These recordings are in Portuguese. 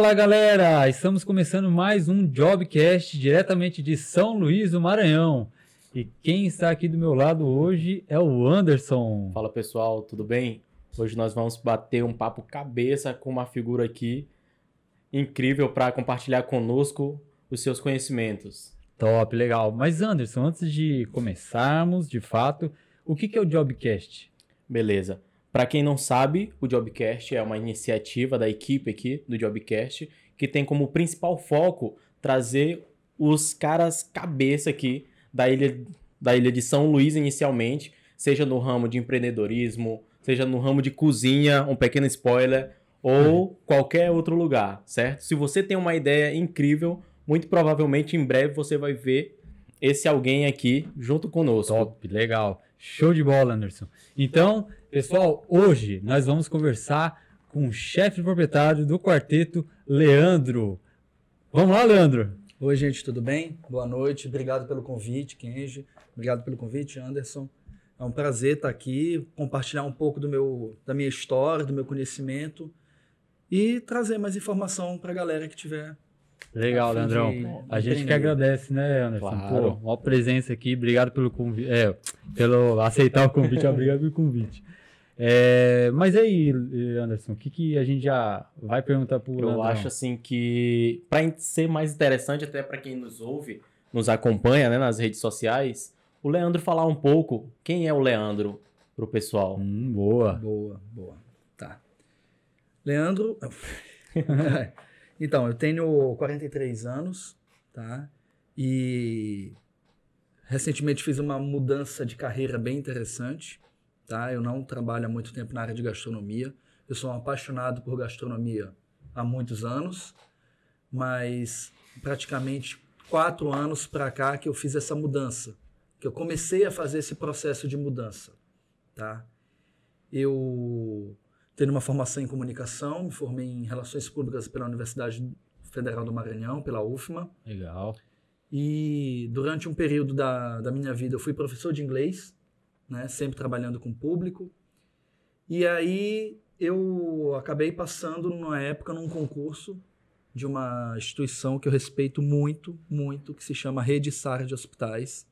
Fala galera, estamos começando mais um Jobcast diretamente de São Luís do Maranhão. E quem está aqui do meu lado hoje é o Anderson. Fala pessoal, tudo bem? Hoje nós vamos bater um papo cabeça com uma figura aqui incrível para compartilhar conosco os seus conhecimentos. Top, legal. Mas Anderson, antes de começarmos, de fato, o que é o Jobcast? Beleza. Para quem não sabe, o Jobcast é uma iniciativa da equipe aqui do Jobcast que tem como principal foco trazer os caras cabeça aqui da ilha, da ilha de São Luís inicialmente, seja no ramo de empreendedorismo, seja no ramo de cozinha, um pequeno spoiler, ou uhum. qualquer outro lugar, certo? Se você tem uma ideia incrível, muito provavelmente em breve você vai ver esse alguém aqui junto conosco. Top, legal. Show de bola, Anderson. Então, pessoal, hoje nós vamos conversar com o chefe proprietário do quarteto, Leandro. Vamos lá, Leandro. Oi, gente, tudo bem? Boa noite. Obrigado pelo convite, Kenji. Obrigado pelo convite, Anderson. É um prazer estar aqui, compartilhar um pouco do meu, da minha história, do meu conhecimento e trazer mais informação para a galera que tiver Legal, Leandrão. A gente que agradece, né, Anderson? Claro. Pô, uma presença aqui. Obrigado pelo convite. É, pelo aceitar o convite. obrigado pelo convite. É, mas aí, Anderson, o que, que a gente já vai perguntar pro Eu Leandrão? acho assim que, para ser mais interessante, até para quem nos ouve, nos acompanha né, nas redes sociais, o Leandro falar um pouco quem é o Leandro pro pessoal. Hum, boa. Boa, boa. Tá. Leandro. Então, eu tenho 43 anos, tá? E recentemente fiz uma mudança de carreira bem interessante, tá? Eu não trabalho há muito tempo na área de gastronomia. Eu sou um apaixonado por gastronomia há muitos anos, mas praticamente quatro anos para cá que eu fiz essa mudança, que eu comecei a fazer esse processo de mudança, tá? Eu tenho uma formação em comunicação, me formei em relações públicas pela Universidade Federal do Maranhão, pela UFMA. Legal. E durante um período da, da minha vida eu fui professor de inglês, né, sempre trabalhando com público. E aí eu acabei passando numa época num concurso de uma instituição que eu respeito muito, muito, que se chama Rede Sara de Hospitais.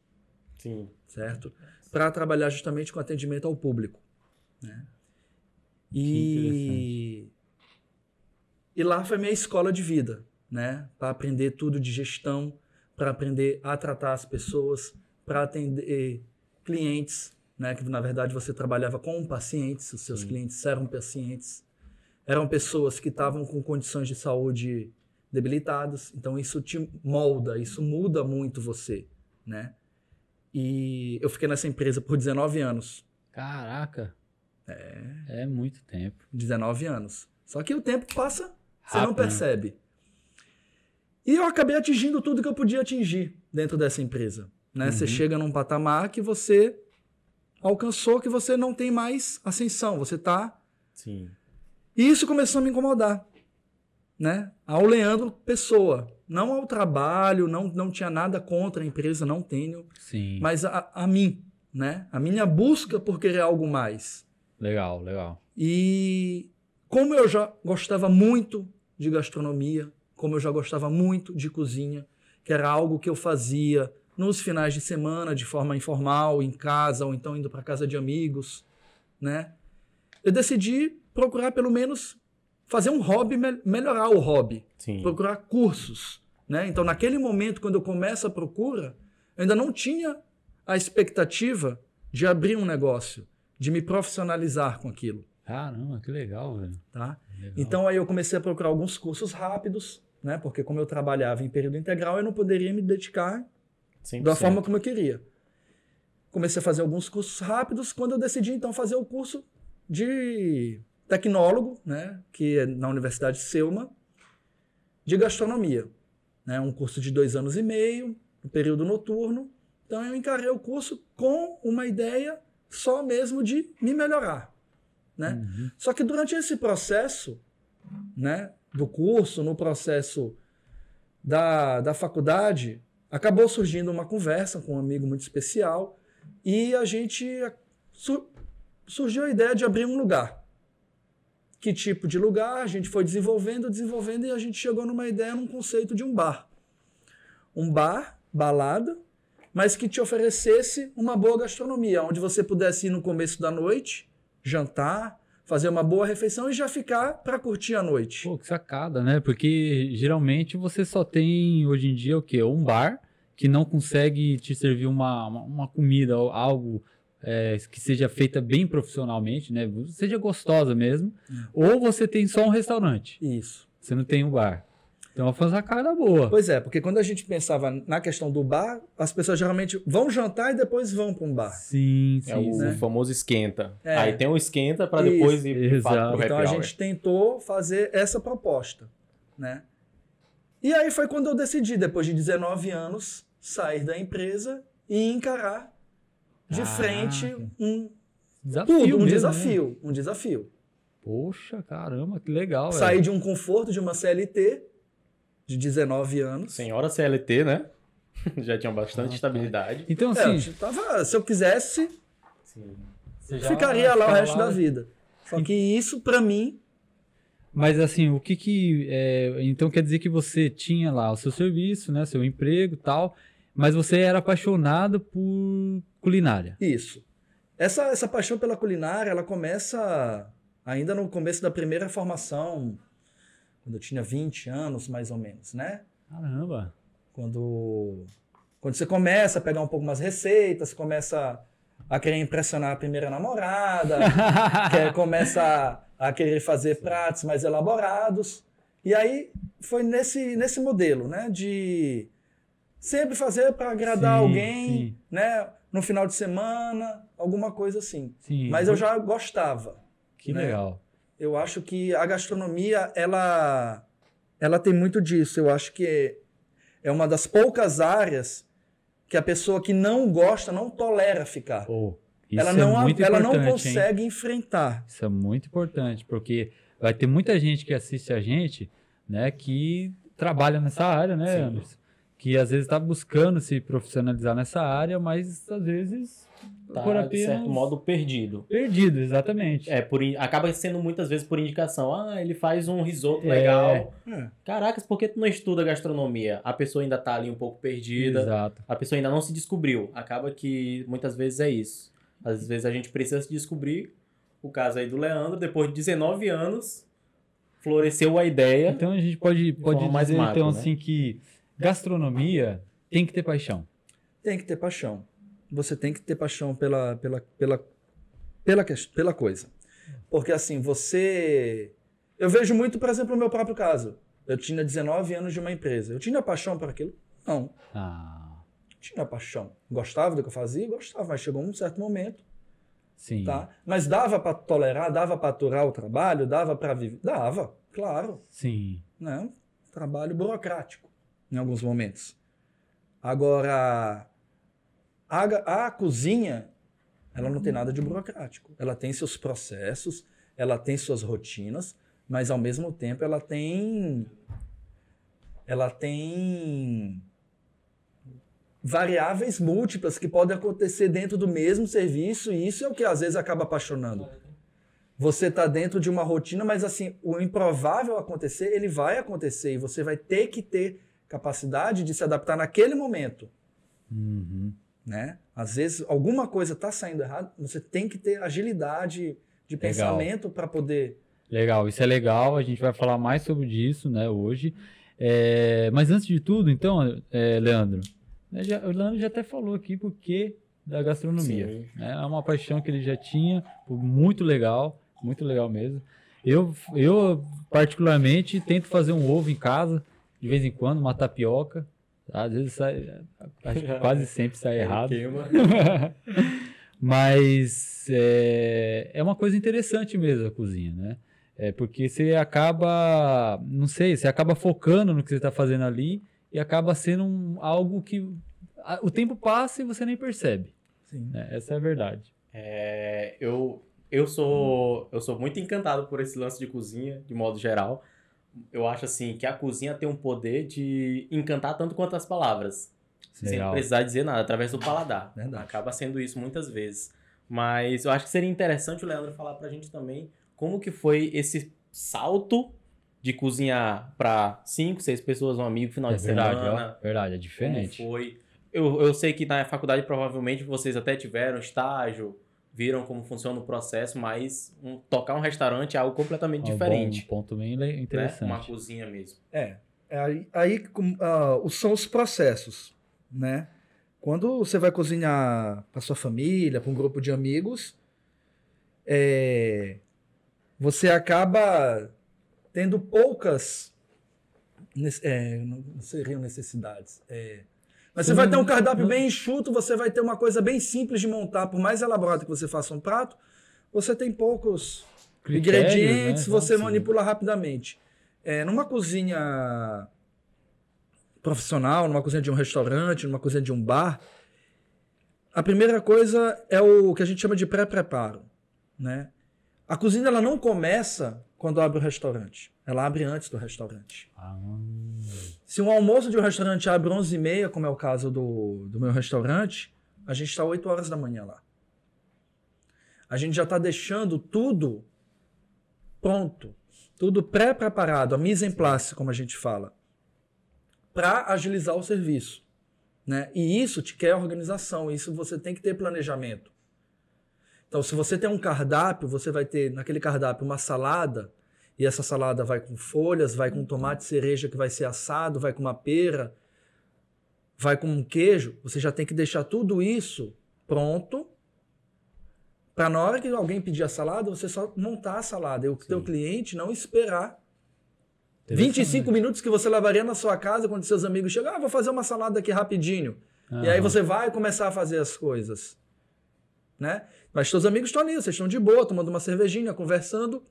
Sim. Certo? Para trabalhar justamente com atendimento ao público. Né? E, e lá foi minha escola de vida, né? Para aprender tudo de gestão, para aprender a tratar as pessoas, para atender clientes, né? Que na verdade você trabalhava com pacientes, os seus Sim. clientes eram pacientes, eram pessoas que estavam com condições de saúde debilitadas, então isso te molda, isso muda muito você, né? E eu fiquei nessa empresa por 19 anos. Caraca. É. É muito tempo. 19 anos. Só que o tempo passa, você não né? percebe. E eu acabei atingindo tudo que eu podia atingir dentro dessa empresa. Né? Uhum. Você chega num patamar que você alcançou, que você não tem mais ascensão. Você está. Sim. E isso começou a me incomodar. Né? Ao Leandro Pessoa. Não ao trabalho, não, não tinha nada contra a empresa, não tenho. Sim. Mas a, a mim. Né? A minha busca por querer algo mais. Legal, legal. E como eu já gostava muito de gastronomia, como eu já gostava muito de cozinha, que era algo que eu fazia nos finais de semana, de forma informal, em casa, ou então indo para casa de amigos, né? Eu decidi procurar pelo menos fazer um hobby, melhorar o hobby, Sim. procurar cursos, né? Então, naquele momento, quando eu começo a procura, eu ainda não tinha a expectativa de abrir um negócio de me profissionalizar com aquilo. Caramba, que legal, velho. Tá? Legal. Então aí eu comecei a procurar alguns cursos rápidos, né? Porque como eu trabalhava em período integral, eu não poderia me dedicar 100%. da forma como eu queria. Comecei a fazer alguns cursos rápidos, quando eu decidi então fazer o curso de tecnólogo, né? Que é na Universidade Selma, de gastronomia. Né? Um curso de dois anos e meio, no período noturno. Então eu encarei o curso com uma ideia só mesmo de me melhorar. Né? Uhum. Só que durante esse processo né, do curso, no processo da, da faculdade, acabou surgindo uma conversa com um amigo muito especial e a gente su, surgiu a ideia de abrir um lugar. que tipo de lugar, a gente foi desenvolvendo, desenvolvendo e a gente chegou numa ideia, num conceito de um bar. Um bar, balada, mas que te oferecesse uma boa gastronomia, onde você pudesse ir no começo da noite, jantar, fazer uma boa refeição e já ficar para curtir a noite. Pô, que sacada, né? Porque geralmente você só tem hoje em dia o quê? Um bar que não consegue te servir uma, uma, uma comida, algo é, que seja feita bem profissionalmente, né? Seja gostosa mesmo. Hum. Ou você tem só um restaurante. Isso. Você não tem um bar. Então foi uma cara boa. Pois é, porque quando a gente pensava na questão do bar, as pessoas geralmente vão jantar e depois vão para um bar. Sim, sim. É o né? famoso esquenta. É. Aí tem o esquenta para depois ir para o Então a gente tentou fazer essa proposta, né? E aí foi quando eu decidi, depois de 19 anos, sair da empresa e encarar de ah, frente um desafio tudo, um mesmo, desafio, né? um desafio. Poxa, caramba, que legal. Sair velho. de um conforto de uma CLT de 19 anos. Senhora CLT, né? Já tinha bastante ah, estabilidade. Então, é, assim. É, tava, se eu quisesse, ficaria lá o resto lá... da vida. Só que isso, para mim. Mas assim, o que que. É, então quer dizer que você tinha lá o seu serviço, né? Seu emprego tal. Mas você era apaixonado por culinária. Isso. Essa, essa paixão pela culinária, ela começa ainda no começo da primeira formação, quando eu tinha 20 anos, mais ou menos, né? Caramba! Quando, quando você começa a pegar um pouco mais receitas, começa a querer impressionar a primeira namorada, quer, começa a, a querer fazer pratos mais elaborados. E aí foi nesse, nesse modelo, né? De sempre fazer para agradar sim, alguém, sim. né? No final de semana, alguma coisa assim. Sim. Mas eu já gostava. Que né? legal. Eu acho que a gastronomia, ela, ela tem muito disso. Eu acho que é uma das poucas áreas que a pessoa que não gosta não tolera ficar. Oh, ela não, ela não consegue hein? enfrentar. Isso é muito importante, porque vai ter muita gente que assiste a gente, né, que trabalha nessa área, né, Sim. Anderson? que às vezes está buscando se profissionalizar nessa área, mas às vezes tá, por apenas... de certo modo perdido. Perdido, exatamente. É, por acaba sendo muitas vezes por indicação. Ah, ele faz um risoto é... legal. É. Caracas, por que tu não estuda gastronomia? A pessoa ainda está ali um pouco perdida. Exato. A pessoa ainda não se descobriu. Acaba que muitas vezes é isso. Às vezes a gente precisa se descobrir. O caso aí do Leandro, depois de 19 anos, floresceu a ideia. Então a gente pode, pode dizer mais macro, então né? assim que gastronomia tem que ter paixão. Tem que ter paixão. Você tem que ter paixão pela, pela, pela, pela, pela coisa. Porque assim, você. Eu vejo muito, por exemplo, no meu próprio caso. Eu tinha 19 anos de uma empresa. Eu tinha paixão por aquilo? Não. Ah. Tinha paixão. Gostava do que eu fazia? Gostava, mas chegou um certo momento. Sim. Tá? Mas dava para tolerar, dava para aturar o trabalho, dava para viver? Dava, claro. Sim. Né? Trabalho burocrático em alguns momentos. Agora, a, a cozinha, ela não tem nada de burocrático. Ela tem seus processos, ela tem suas rotinas, mas ao mesmo tempo ela tem ela tem variáveis múltiplas que podem acontecer dentro do mesmo serviço e isso é o que às vezes acaba apaixonando. Você está dentro de uma rotina, mas assim, o improvável acontecer, ele vai acontecer e você vai ter que ter capacidade de se adaptar naquele momento. Uhum. Né? Às vezes, alguma coisa está saindo errado, você tem que ter agilidade de legal. pensamento para poder. Legal, isso é legal, a gente vai falar mais sobre isso né, hoje. É, mas antes de tudo, então, é, Leandro, né, já, o Leandro já até falou aqui porque da gastronomia. Né? É uma paixão que ele já tinha, muito legal, muito legal mesmo. Eu, eu particularmente, tento fazer um ovo em casa de vez em quando, uma tapioca. Às vezes sai, acho que quase sempre sai errado. Mas é, é uma coisa interessante mesmo a cozinha, né? É porque você acaba, não sei, você acaba focando no que você está fazendo ali e acaba sendo um, algo que a, o tempo passa e você nem percebe. Sim. Né? Essa é a verdade. É, eu, eu, sou, eu sou muito encantado por esse lance de cozinha, de modo geral eu acho assim que a cozinha tem um poder de encantar tanto quanto as palavras. Legal. Sem precisar dizer nada, através do paladar. Verdade. Acaba sendo isso muitas vezes. Mas eu acho que seria interessante o Leandro falar pra gente também como que foi esse salto de cozinhar para cinco, seis pessoas, um amigo, final é de verdade, semana. Ó, verdade, é diferente. Como foi. Eu, eu sei que na faculdade provavelmente vocês até tiveram estágio, viram como funciona o processo, mas um, tocar um restaurante é algo completamente um diferente. Bom, um ponto bem interessante. Né? Uma cozinha mesmo. É. é aí aí uh, são os processos, né? Quando você vai cozinhar para sua família, para um grupo de amigos, é, você acaba tendo poucas é, não seriam necessidades. É, mas você vai ter um cardápio bem enxuto, você vai ter uma coisa bem simples de montar, por mais elaborado que você faça um prato, você tem poucos Critérios, ingredientes, né? você manipula rapidamente. É, numa cozinha profissional, numa cozinha de um restaurante, numa cozinha de um bar, a primeira coisa é o que a gente chama de pré-preparo, né? A cozinha ela não começa quando abre o restaurante. Ela abre antes do restaurante. Ah. Se um almoço de um restaurante abre 11h30, como é o caso do, do meu restaurante, a gente está 8 horas da manhã lá. A gente já está deixando tudo pronto, tudo pré-preparado, a mise en place, como a gente fala para agilizar o serviço. Né? E isso te quer organização, isso você tem que ter planejamento. Então, se você tem um cardápio, você vai ter naquele cardápio uma salada, e essa salada vai com folhas, vai com tomate cereja que vai ser assado, vai com uma pera, vai com um queijo. Você já tem que deixar tudo isso pronto para na hora que alguém pedir a salada, você só montar a salada e o teu cliente não esperar 25 minutos que você levaria na sua casa quando seus amigos chegam, ah, vou fazer uma salada aqui rapidinho. Uhum. E aí você vai começar a fazer as coisas. Né? Mas seus amigos estão ali, vocês estão de boa, tomando uma cervejinha, conversando.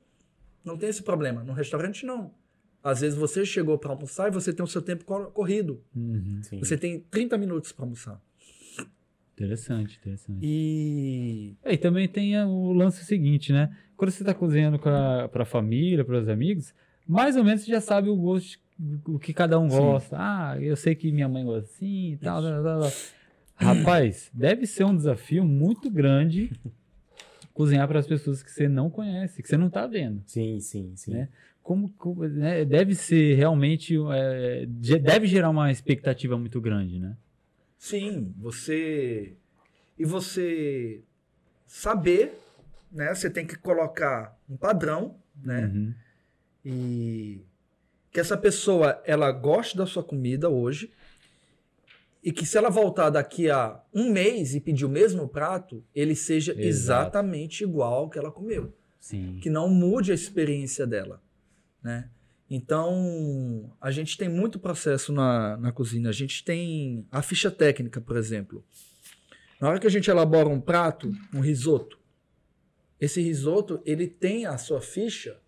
Não tem esse problema. No restaurante, não. Às vezes você chegou para almoçar e você tem o seu tempo corrido. Uhum, você tem 30 minutos para almoçar. Interessante, interessante. E... É, e também tem o lance seguinte, né? Quando você está cozinhando para a família, para os amigos, mais ou menos você já sabe o gosto, o que cada um gosta. Sim. Ah, eu sei que minha mãe gosta assim e tal, tal, tal, tal. Rapaz, deve ser um desafio muito grande cozinhar para as pessoas que você não conhece, que você não está vendo. Sim, sim, sim. Né? Como, como né? deve ser realmente, é, deve gerar uma expectativa muito grande, né? Sim, você e você saber, né? Você tem que colocar um padrão, né? Uhum e que essa pessoa ela goste da sua comida hoje e que se ela voltar daqui a um mês e pedir o mesmo prato, ele seja Exato. exatamente igual ao que ela comeu. Sim. Que não mude a experiência dela, né? Então, a gente tem muito processo na, na cozinha. A gente tem a ficha técnica, por exemplo. Na hora que a gente elabora um prato, um risoto, esse risoto, ele tem a sua ficha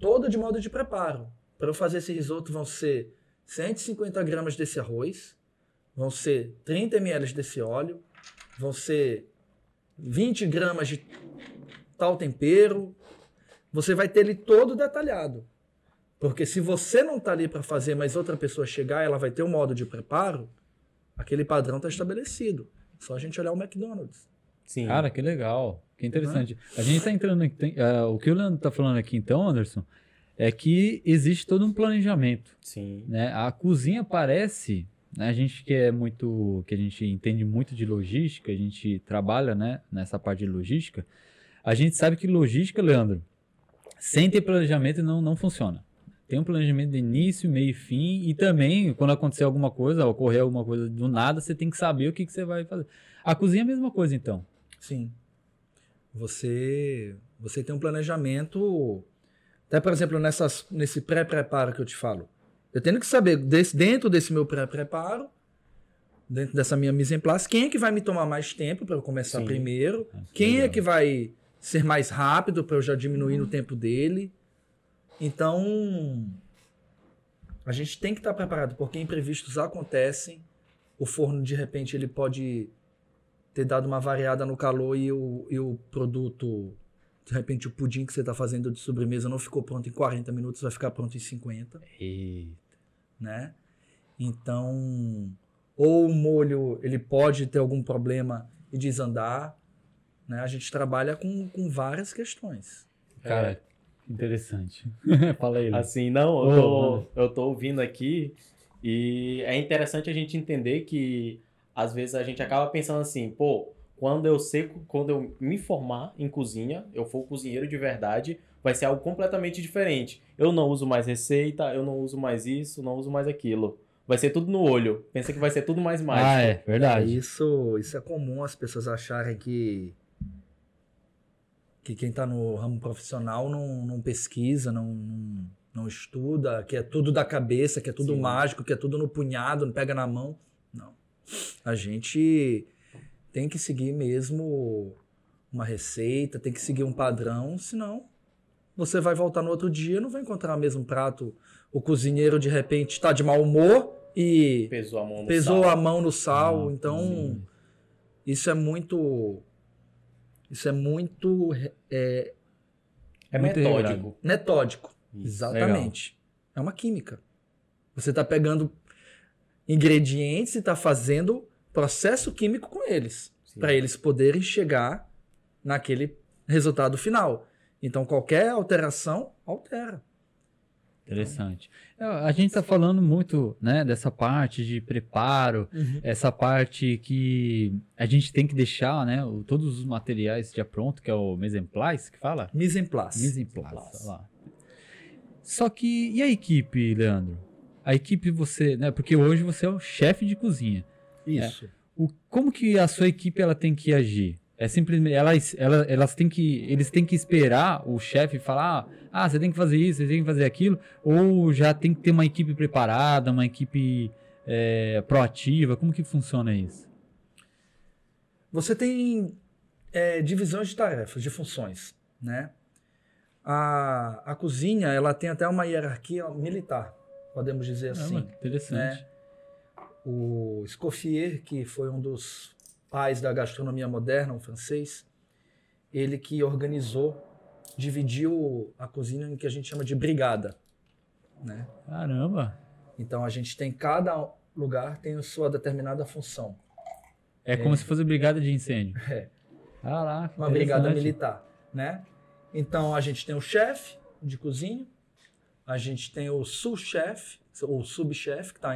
toda de modo de preparo. Para eu fazer esse risoto vão ser 150 gramas desse arroz, vão ser 30 ml desse óleo, vão ser 20 gramas de tal tempero. Você vai ter ele todo detalhado. Porque se você não está ali para fazer, mas outra pessoa chegar, ela vai ter um modo de preparo, aquele padrão está estabelecido. Só a gente olhar o McDonald's. Sim. Cara, que legal. Que interessante. Uhum. A gente está entrando. Tem, uh, o que o Leandro está falando aqui, então, Anderson, é que existe todo um planejamento. Sim. Né? A cozinha parece. Né, a gente que é muito. que a gente entende muito de logística, a gente trabalha né, nessa parte de logística. A gente sabe que logística, Leandro, sem ter planejamento não, não funciona. Tem um planejamento de início, meio e fim, e também, quando acontecer alguma coisa, ocorrer alguma coisa do nada, você tem que saber o que, que você vai fazer. A cozinha é a mesma coisa, então. Sim. Você, você tem um planejamento. Até, por exemplo, nessas, nesse pré-preparo que eu te falo. Eu tenho que saber, desse, dentro desse meu pré-preparo, dentro dessa minha mise en place, quem é que vai me tomar mais tempo para eu começar Sim. primeiro? Ah, quem legal. é que vai ser mais rápido para eu já diminuir no tempo dele? Então, a gente tem que estar preparado, porque imprevistos acontecem. O forno, de repente, ele pode ter dado uma variada no calor e o, e o produto, de repente o pudim que você está fazendo de sobremesa não ficou pronto em 40 minutos, vai ficar pronto em 50. Eita. Né? Então, ou o molho ele pode ter algum problema e desandar. Né? A gente trabalha com, com várias questões. Cara, Interessante. Fala aí. Assim, não, eu tô, eu tô ouvindo aqui e é interessante a gente entender que às vezes a gente acaba pensando assim, pô, quando eu sei, quando eu me formar em cozinha, eu for cozinheiro de verdade, vai ser algo completamente diferente. Eu não uso mais receita, eu não uso mais isso, não uso mais aquilo. Vai ser tudo no olho. Pensa que vai ser tudo mais mágico. Ah, é, verdade. É, isso, isso é comum as pessoas acharem que que quem está no ramo profissional não, não pesquisa, não, não, não, estuda, que é tudo da cabeça, que é tudo Sim. mágico, que é tudo no punhado, não pega na mão. Não. A gente tem que seguir mesmo uma receita, tem que seguir um padrão, senão você vai voltar no outro dia e não vai encontrar o mesmo prato. O cozinheiro de repente está de mau humor e pesou a mão no pesou sal. A mão no sal. Ah, então, sim. isso é muito. Isso é muito. É, é metódico. Metódico. Isso. Exatamente. Legal. É uma química. Você está pegando ingredientes e está fazendo processo químico com eles. Para eles poderem chegar naquele resultado final. Então, qualquer alteração, altera. Interessante. É, a gente está falando muito né, dessa parte de preparo, uhum. essa parte que a gente tem que deixar né, o, todos os materiais já pronto, que é o mise en place, que fala? Mise en place. Mise en place. Lá. Só que, e a equipe, Leandro? A equipe você, né? Porque hoje você é o chefe de cozinha. Isso. É, o, como que a sua equipe ela tem que agir? É simplesmente elas, elas, elas têm que eles têm que esperar o chefe falar, ah, você tem que fazer isso, você tem que fazer aquilo, ou já tem que ter uma equipe preparada, uma equipe é, proativa. Como que funciona isso? Você tem é, divisões de tarefas, de funções, né? A, a cozinha ela tem até uma hierarquia militar, podemos dizer assim. Ah, interessante. Né? O Escoffier, que foi um dos pais da gastronomia moderna, um francês, ele que organizou, dividiu a cozinha em que a gente chama de brigada. Né? Caramba! Então a gente tem cada lugar tem a sua determinada função. É, é como se fosse brigada de incêndio. É. Ah lá, uma brigada militar, né? Então a gente tem o chefe de cozinha, a gente tem o sous-chefe, ou subchefe que está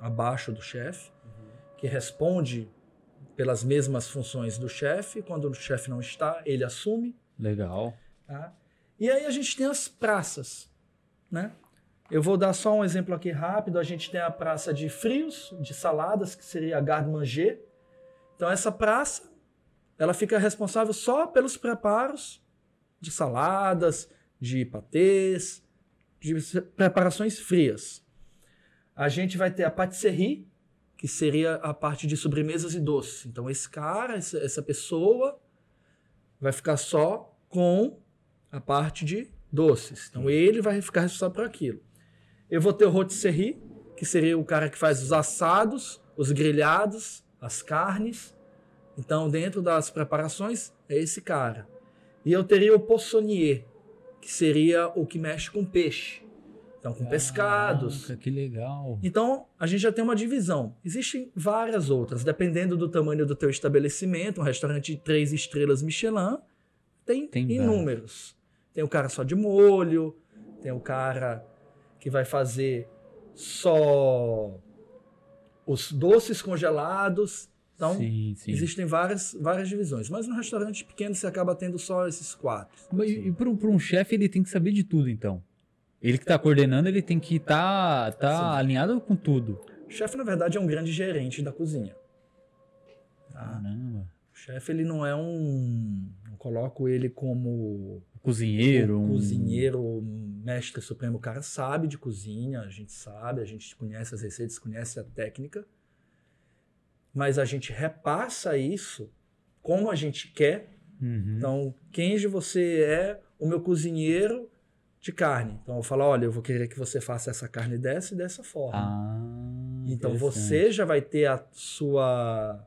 abaixo do chefe, uhum. que responde pelas mesmas funções do chefe. Quando o chefe não está, ele assume. Legal. Tá? E aí a gente tem as praças, né? Eu vou dar só um exemplo aqui rápido. A gente tem a praça de frios, de saladas, que seria a garde-manger. Então essa praça, ela fica responsável só pelos preparos de saladas, de patês, de preparações frias. A gente vai ter a patisserie, que seria a parte de sobremesas e doces. Então, esse cara, essa, essa pessoa, vai ficar só com a parte de doces. Então, ele vai ficar responsável por aquilo. Eu vou ter o rotisserie, que seria o cara que faz os assados, os grelhados, as carnes. Então, dentro das preparações, é esse cara. E eu teria o poissonnier, que seria o que mexe com peixe. Então, com Caraca, pescados. Que legal. Então, a gente já tem uma divisão. Existem várias outras, dependendo do tamanho do teu estabelecimento. Um restaurante de três estrelas Michelin tem, tem inúmeros. Tem o cara só de molho, tem o cara que vai fazer só os doces congelados. Então, sim, sim. existem várias, várias divisões. Mas no restaurante pequeno você acaba tendo só esses quatro. E, e para um chefe ele tem que saber de tudo, então? Ele que está coordenando, ele tem que estar tá, tá alinhado com tudo. O chefe, na verdade, é um grande gerente da cozinha. Tá? Caramba. O chefe, ele não é um... Não coloco ele como... Cozinheiro. Um... Cozinheiro, mestre supremo. O cara sabe de cozinha, a gente sabe, a gente conhece as receitas, conhece a técnica. Mas a gente repassa isso como a gente quer. Uhum. Então, Kenji, você é o meu cozinheiro de carne. Então eu falo, olha, eu vou querer que você faça essa carne dessa e dessa forma. Ah, então você já vai ter a sua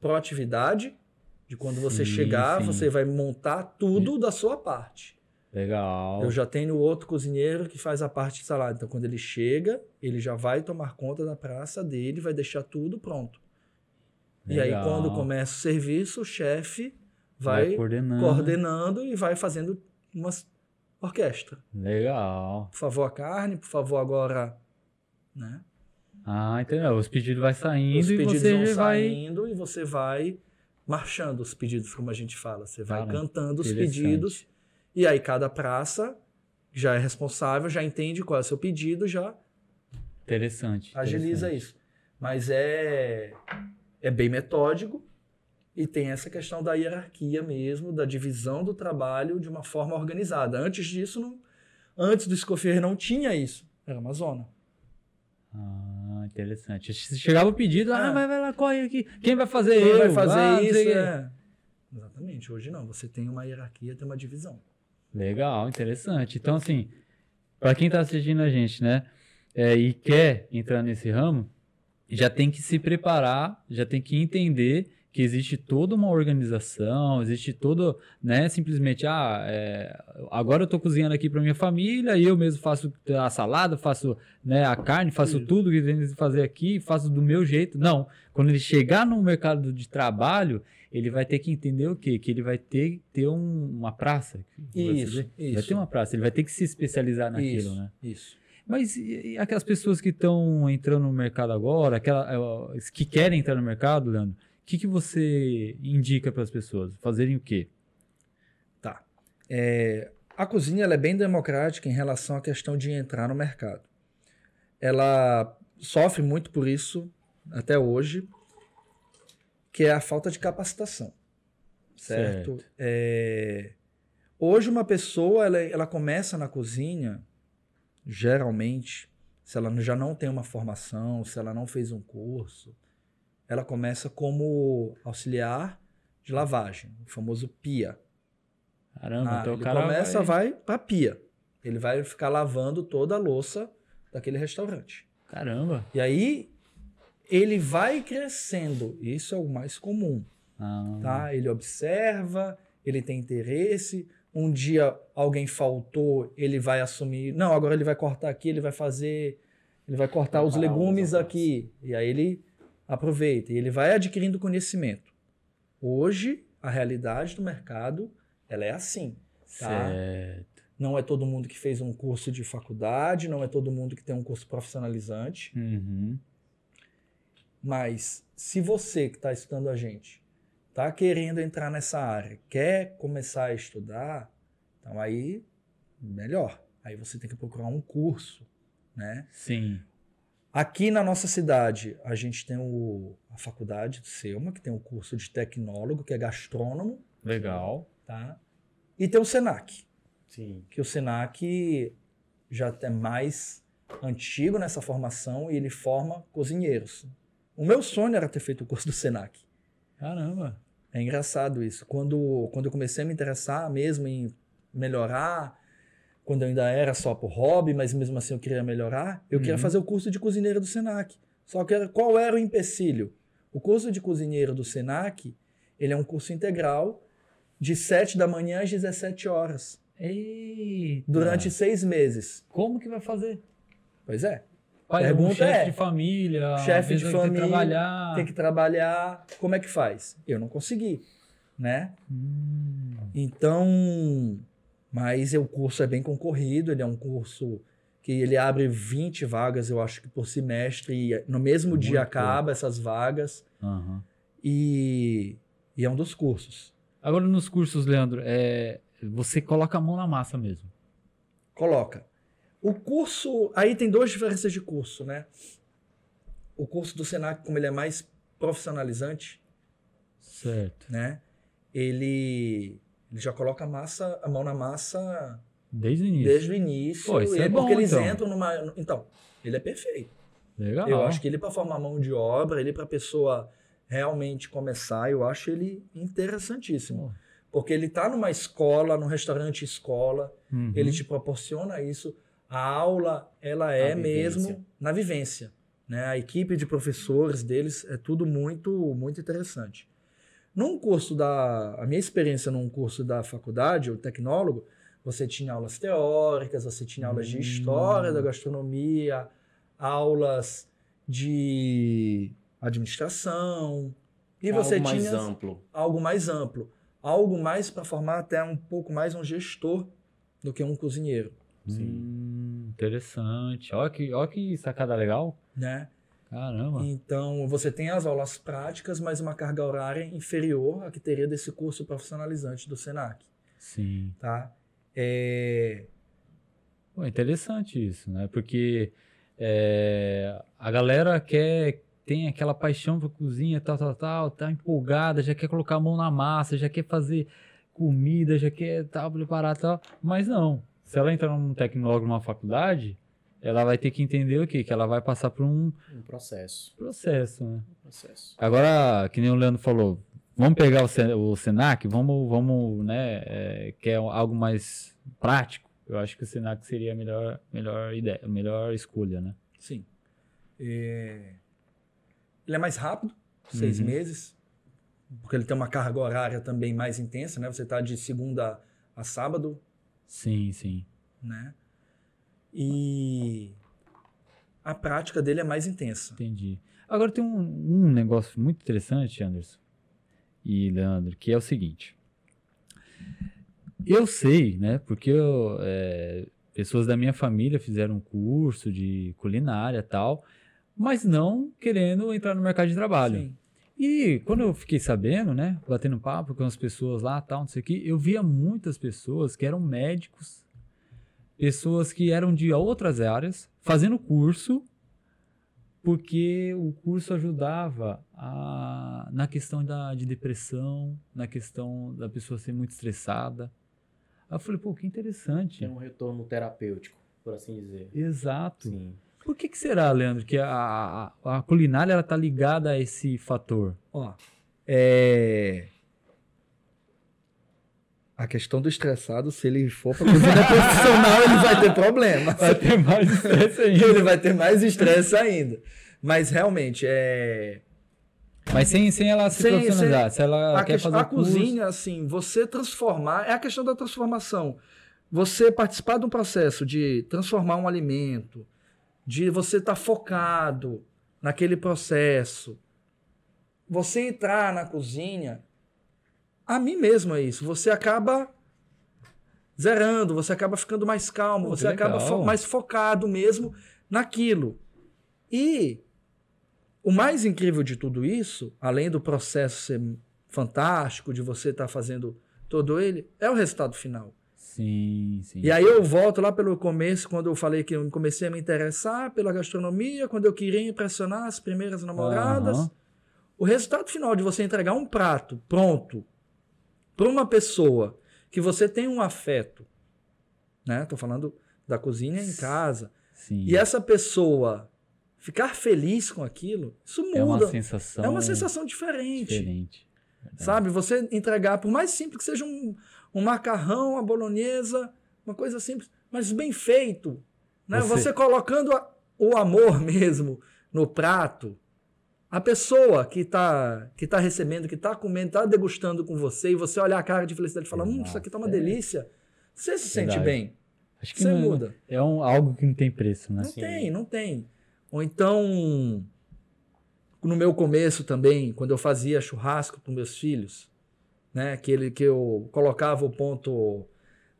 proatividade de quando sim, você chegar, sim. você vai montar tudo da sua parte. Legal. Eu já tenho outro cozinheiro que faz a parte de salada. Então quando ele chega, ele já vai tomar conta da praça dele, vai deixar tudo pronto. Legal. E aí quando começa o serviço, o chefe vai, vai coordenando. coordenando e vai fazendo umas orquestra. Legal. Por favor, a carne, por favor, agora. Né? Ah, entendeu? Os pedidos vai saindo Os e pedidos você vão vai. saindo e você vai marchando os pedidos, como a gente fala. Você vai Caramba, cantando os pedidos. E aí cada praça já é responsável, já entende qual é o seu pedido, já Interessante. agiliza interessante. isso. Mas é, é bem metódico e tem essa questão da hierarquia mesmo, da divisão do trabalho de uma forma organizada. Antes disso, não, antes do Escoffier não tinha isso. Era uma zona. Ah, interessante. Chegava o pedido, ah, Ah. vai, vai lá, corre aqui. Quem vai fazer Quem eu? vai fazer Ah, isso? É. Exatamente. Hoje não. Você tem uma hierarquia, tem uma divisão. Legal, interessante. Então, assim, para quem está assistindo a gente, né, é, e quer entrar nesse ramo, já tem que se preparar, já tem que entender que existe toda uma organização, existe todo, né, simplesmente, ah, é, agora eu estou cozinhando aqui para minha família e eu mesmo faço a salada, faço, né, a carne, faço Isso. tudo que tem que fazer aqui, faço do meu jeito. Não, quando ele chegar no mercado de trabalho, ele vai ter que entender o quê? Que ele vai ter ter um- uma praça. Isso, dizer. Vai isso. ter uma praça, ele vai ter que se especializar naquilo, isso, né? Isso. Mas e, e aquelas pessoas que estão entrando no mercado agora, aquela, eh, que querem entrar no mercado, Leandro, o que, que você indica para as pessoas? Fazerem o quê? Tá. É, a cozinha é bem democrática em relação à questão de entrar no mercado. Ela sofre muito por isso até hoje, que é a falta de capacitação. Certo? Certo. É, hoje uma pessoa ela, ela começa na cozinha, geralmente, se ela já não tem uma formação, se ela não fez um curso, ela começa como auxiliar de lavagem, o famoso pia. Caramba, Ah, então o ele cara começa, vai... vai pra pia. Ele vai ficar lavando toda a louça daquele restaurante. Caramba. E aí ele vai crescendo. Isso é o mais comum, Ah, tá? Ele observa, ele tem interesse. Um dia alguém faltou, ele vai assumir. Não, agora ele vai cortar aqui, ele vai fazer. Ele vai cortar os Preparar legumes umas aqui. E aí ele aproveita. E ele vai adquirindo conhecimento. Hoje, a realidade do mercado, ela é assim. Tá? Certo. Não é todo mundo que fez um curso de faculdade, não é todo mundo que tem um curso profissionalizante. Uhum. Mas se você que está estudando a gente está querendo entrar nessa área, quer começar a estudar, então aí melhor. Aí você tem que procurar um curso, né? Sim. Aqui na nossa cidade, a gente tem o, a faculdade do Selma, que tem o curso de tecnólogo, que é gastrônomo, Legal. tá? E tem o Senac, Sim. que o Senac já é mais antigo nessa formação e ele forma cozinheiros. O meu sonho era ter feito o curso do Senac. Caramba. É engraçado isso. Quando, quando eu comecei a me interessar mesmo em melhorar, quando eu ainda era só por hobby, mas mesmo assim eu queria melhorar, eu queria Uhum. fazer o curso de cozinheiro do Senac. Só que era, qual era o empecilho? O curso de cozinheiro do Senac, ele é um curso integral de 7 da manhã às 17 horas, Eita. durante seis meses. Como que vai fazer? Pois é. Pai, Pergunta um chefe é, de família, chefe de vai ter que família, trabalhar. Tem que trabalhar. Como é que faz? Eu não consegui, né? Hum, Então, mas o curso é bem concorrido, ele é um curso que ele abre 20 vagas, eu acho que por semestre, e no mesmo Muito dia acaba essas vagas, aham. e, e é um dos cursos. Agora, nos cursos, Leandro, é, você coloca a mão na massa mesmo. Coloca. O curso, aí tem duas diferenças de curso, né? O curso do Senac, como ele é mais profissionalizante, Certo. né? Ele, ele já coloca a massa, a mão na massa Desde o início. desde o início. Pô, isso e é porque bom, eles então. entram numa. Então, ele é perfeito. Legal. Eu acho que ele para formar mão de obra, ele para pessoa realmente começar, eu acho ele interessantíssimo. Porque ele tá numa escola, num restaurante escola, Uhum. ele te proporciona isso. A aula, ela é vivência. mesmo na vivência. Né? A equipe de professores deles é tudo muito, muito interessante. Num curso da. A minha experiência num curso da faculdade, o tecnólogo, você tinha aulas teóricas, você tinha aulas de Hum. história da gastronomia, aulas de administração. E Algo você mais tinha amplo. algo mais amplo, algo mais para formar até um pouco mais um gestor do que um cozinheiro. Hum, interessante. Olha que, olha que sacada legal. Né? Caramba. Então, você tem as aulas práticas, mas uma carga horária inferior à que teria desse curso profissionalizante do SENAC. Sim. Tá? É... Pô, interessante isso, né? Porque é, a galera quer tem aquela paixão por cozinha, tal, tal, tal, tá empolgada, já quer colocar a mão na massa, já quer fazer comida, já quer tal, preparar tal, mas não. Se ela entrar num tecnólogo numa faculdade, ela vai ter que entender o quê? Que ela vai passar por um, um processo. Processo, né? Um processo. Agora, que nem o Leandro falou, vamos pegar o, o Senac, vamos, vamos, né, é, quer algo mais prático. Eu acho que o Senac seria a melhor, melhor ideia, a melhor escolha, né? Sim. É... Ele é mais rápido, seis uhum. meses, porque ele tem uma carga horária também mais intensa, né? Você está de segunda a sábado. Sim, sim. Né? E a prática dele é mais intensa. Entendi. Agora tem um, um negócio muito interessante, Anderson e Leandro, que é o seguinte. Eu sei, né? Porque eu, é, pessoas da minha família fizeram um curso de culinária e tal mas não querendo entrar no mercado de trabalho. Sim. E quando eu fiquei sabendo, né, batendo papo com as pessoas lá, tal, não sei o que, eu via muitas pessoas que eram médicos, pessoas que eram de outras áreas, fazendo curso, porque o curso ajudava a, na questão da, de depressão, na questão da pessoa ser muito estressada. Aí eu falei, pô, que interessante. Tem um retorno terapêutico, por assim dizer. Exato. Sim. Por que, que será, Leandro, que a, a, a culinária está ligada a esse fator? Ó, é... A questão do estressado, se ele for para cozinha profissional, ele vai ter problema. Vai ter mais estresse ainda. Ele vai ter mais estresse ainda. Mas realmente, é... Mas sem, sem ela se sem, profissionalizar, sem... se ela a quer fazer A cozinha, assim, você transformar, é a questão da transformação. Você participar de um processo de transformar um alimento, de você estar tá focado naquele processo. Você entrar na cozinha, a mim mesmo é isso. Você acaba zerando, você acaba ficando mais calmo, Pô, você acaba fo mais focado mesmo naquilo. E o mais incrível de tudo isso, além do processo ser fantástico, de você estar tá fazendo todo ele, é o resultado final. Sim, sim. E aí eu volto lá pelo começo, quando eu falei que eu comecei a me interessar pela gastronomia, quando eu queria impressionar as primeiras namoradas. Uhum. O resultado final de você entregar um prato pronto para uma pessoa que você tem um afeto, né? Tô falando da cozinha em casa. Sim. E essa pessoa ficar feliz com aquilo, isso muda. É uma sensação. É uma sensação diferente. Diferente. Sabe? Você entregar, por mais simples que seja um, um macarrão, uma bolonhesa, uma coisa simples, mas bem feito. Né? Você... Você colocando a, o amor mesmo no prato. A pessoa que está que tá recebendo, que está comendo, está degustando com você, e você olhar a cara de felicidade e falar: Hum, isso aqui está uma é. delícia. Você se Verdade. sente bem. Acho que você não, muda. É um, algo que não tem preço, né? Não Sim. tem, não tem. Ou então, no meu começo também, quando eu fazia churrasco para meus filhos, né? Aquele que eu colocava o ponto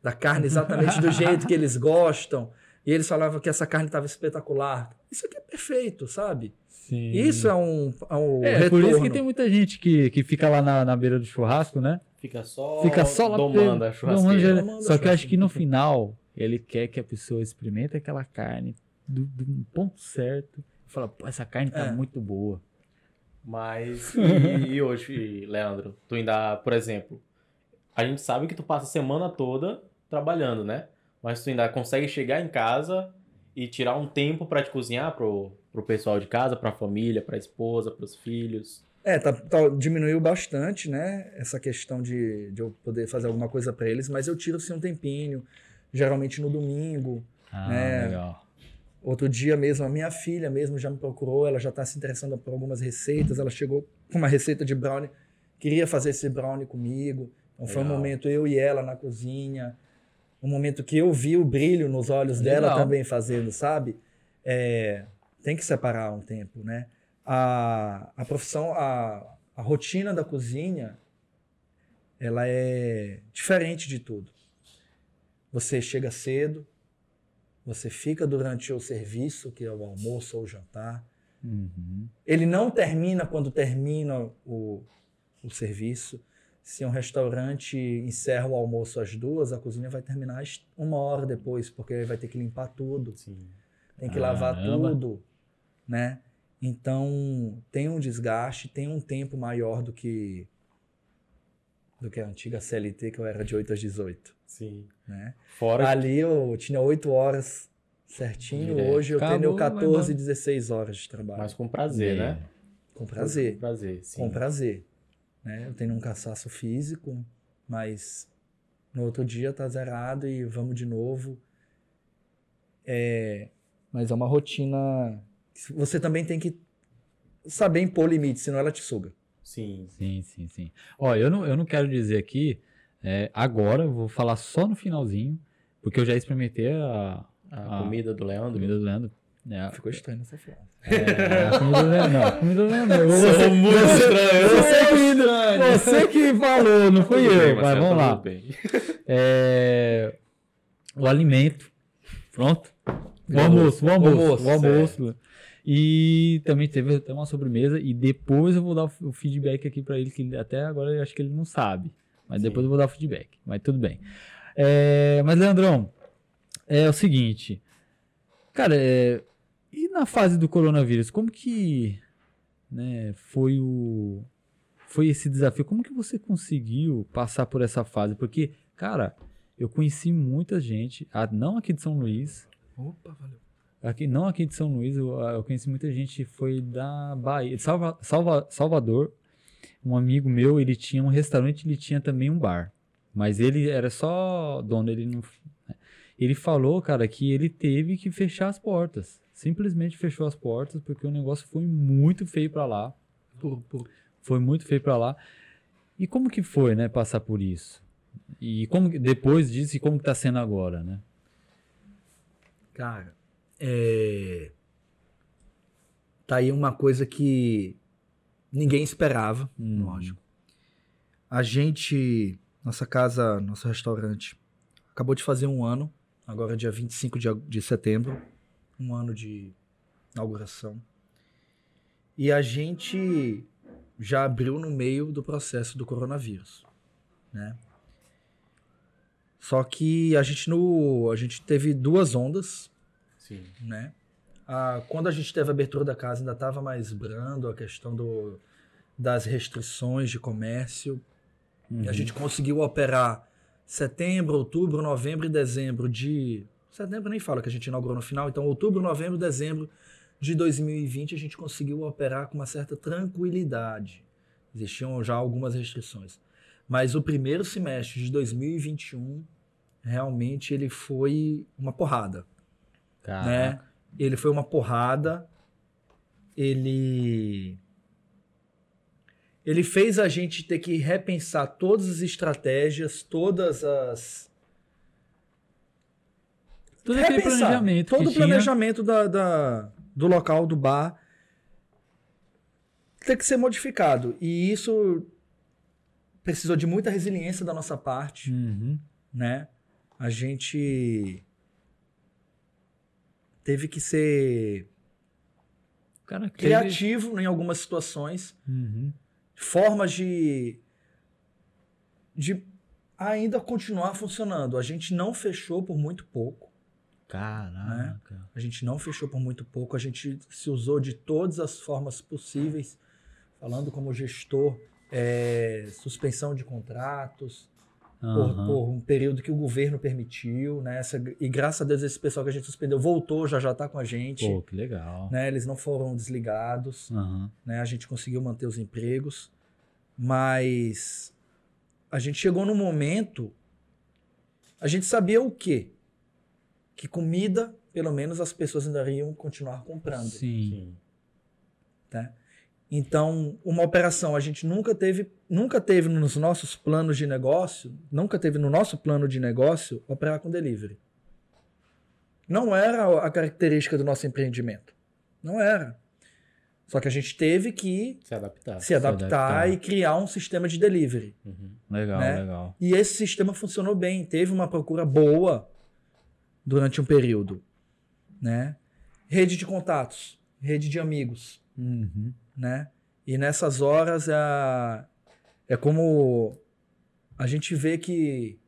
da carne exatamente do jeito que eles gostam. E eles falavam que essa carne estava espetacular. Isso aqui é perfeito, sabe? Sim. Isso é um, é um é, retorno. por isso que tem muita gente que, que fica lá na, na beira do churrasco, né? Fica só, fica só lá domando a churrasqueira. Domando só que eu acho que no final ele quer que a pessoa experimente aquela carne do, do ponto certo. E fala, pô, essa carne tá é. muito boa. Mas, e, e, hoje, Leandro, tu ainda, por exemplo, a gente sabe que tu passa a semana toda trabalhando, né? Mas tu ainda consegue chegar em casa e tirar um tempo para te cozinhar pro, pro pessoal de casa, pra família, pra esposa, pros filhos? É, tá, tá, diminuiu bastante, né? Essa questão de, de eu poder fazer alguma coisa para eles, mas eu tiro sim um tempinho, geralmente no domingo. Ah, né? legal. Outro dia mesmo, a minha filha mesmo já me procurou, ela já está se interessando por algumas receitas, ela chegou com uma receita de brownie, queria fazer esse brownie comigo. Então foi um momento eu e ela na cozinha, um momento que eu vi o brilho nos olhos Legal. dela também fazendo, sabe? É, tem que separar um tempo, né? A, a profissão, a, a rotina da cozinha, ela é diferente de tudo. Você chega cedo, você fica durante o serviço, que é o almoço ou o jantar. Uhum. Ele não termina quando termina o, o serviço. Se um restaurante encerra o almoço às duas, a cozinha vai terminar uma hora depois, porque ele vai ter que limpar tudo. Sim. Tem que lavar tudo, né? Então, tem um desgaste, tem um tempo maior do que do que a antiga CLT, que eu era de 8 às 18. Sim. Né? Fora Ali eu tinha 8 horas certinho, Direto. hoje eu Acabou, tenho 14, 16 horas de trabalho. Mas com prazer, né? Com prazer. Com prazer, sim. Com prazer. Né? Eu tenho um cansaço físico, mas no outro dia tá zerado e vamos de novo. É, mas é uma rotina. Você também tem que saber impor limites, senão ela te suga. Sim. Sim, sim, sim. Ó, eu não, eu não quero dizer aqui, é, agora, eu vou falar só no finalzinho, porque eu já experimentei a, a, a comida do Leandro. Comida do Leandro. É, Ficou estranho essa frase. É, a comida do Leandro, não. A comida do Leandro. Você, Sou muito estranho. Você, que, você que falou, não fui eu. Bem, mas vamos lá. É, o alimento. Pronto. O almoço, o almoço, o almoço. O almoço. E também teve até uma sobremesa. E depois eu vou dar o feedback aqui para ele, que até agora eu acho que ele não sabe. Mas Sim. depois eu vou dar o feedback. Mas tudo bem. É, mas, Leandrão, é o seguinte. Cara, é, e na fase do coronavírus, como que né, foi o. Foi esse desafio? Como que você conseguiu passar por essa fase? Porque, cara, eu conheci muita gente, não aqui de São Luiz. Opa, valeu. Aqui, não aqui de São Luís, eu, eu conheci muita gente, foi da Bahia, Salva, Salva, Salvador. Um amigo meu, ele tinha um restaurante, ele tinha também um bar. Mas ele era só dono, ele não. Né. Ele falou, cara, que ele teve que fechar as portas. Simplesmente fechou as portas, porque o negócio foi muito feio para lá. Foi muito feio para lá. E como que foi, né, passar por isso? E como depois disso, e como que tá sendo agora, né? Cara, é... Tá aí uma coisa que ninguém esperava, hum. lógico. A gente, nossa casa, nosso restaurante, acabou de fazer um ano, agora dia 25 de, de setembro, um ano de inauguração. E a gente já abriu no meio do processo do coronavírus, né? Só que a gente no, a gente teve duas ondas Sim. Né? Ah, quando a gente teve a abertura da casa, ainda estava mais brando a questão do, das restrições de comércio. Uhum. A gente conseguiu operar setembro, outubro, novembro e dezembro de. Setembro nem fala que a gente inaugurou no final, então outubro, novembro, dezembro de 2020 a gente conseguiu operar com uma certa tranquilidade. Existiam já algumas restrições. Mas o primeiro semestre de 2021 realmente ele foi uma porrada. Caraca. né? Ele foi uma porrada. Ele ele fez a gente ter que repensar todas as estratégias, todas as todo aquele planejamento todo o planejamento da, da, do local do bar tem que ser modificado e isso precisou de muita resiliência da nossa parte, uhum. né? A gente teve que ser Cara, criativo teve... em algumas situações. Uhum. Formas de, de ainda continuar funcionando. A gente não fechou por muito pouco. Caraca. Né? A gente não fechou por muito pouco. A gente se usou de todas as formas possíveis, falando como gestor, é, suspensão de contratos, por, por, um período que o governo permitiu, né? Essa, e graças a Deus esse pessoal que a gente suspendeu voltou, já já está com a gente. Pô, que legal. Né? Eles não foram desligados, uhum. né? A gente conseguiu manter os empregos, mas a gente chegou num momento, a gente sabia o quê? Que comida, pelo menos as pessoas ainda iriam continuar comprando. Sim. Sim. Né? Então, uma operação a gente nunca teve, nunca teve nos nossos planos de negócio, nunca teve no nosso plano de negócio operar com delivery. Não era a característica do nosso empreendimento. Não era. Só que a gente teve que se adaptar, se adaptar, se adaptar. e criar um sistema de delivery. Uhum. Legal, né? legal. E esse sistema funcionou bem, teve uma procura boa durante um período, né? Rede de contatos, rede de amigos, uhum. Né? E nessas horas é, é como a gente vê que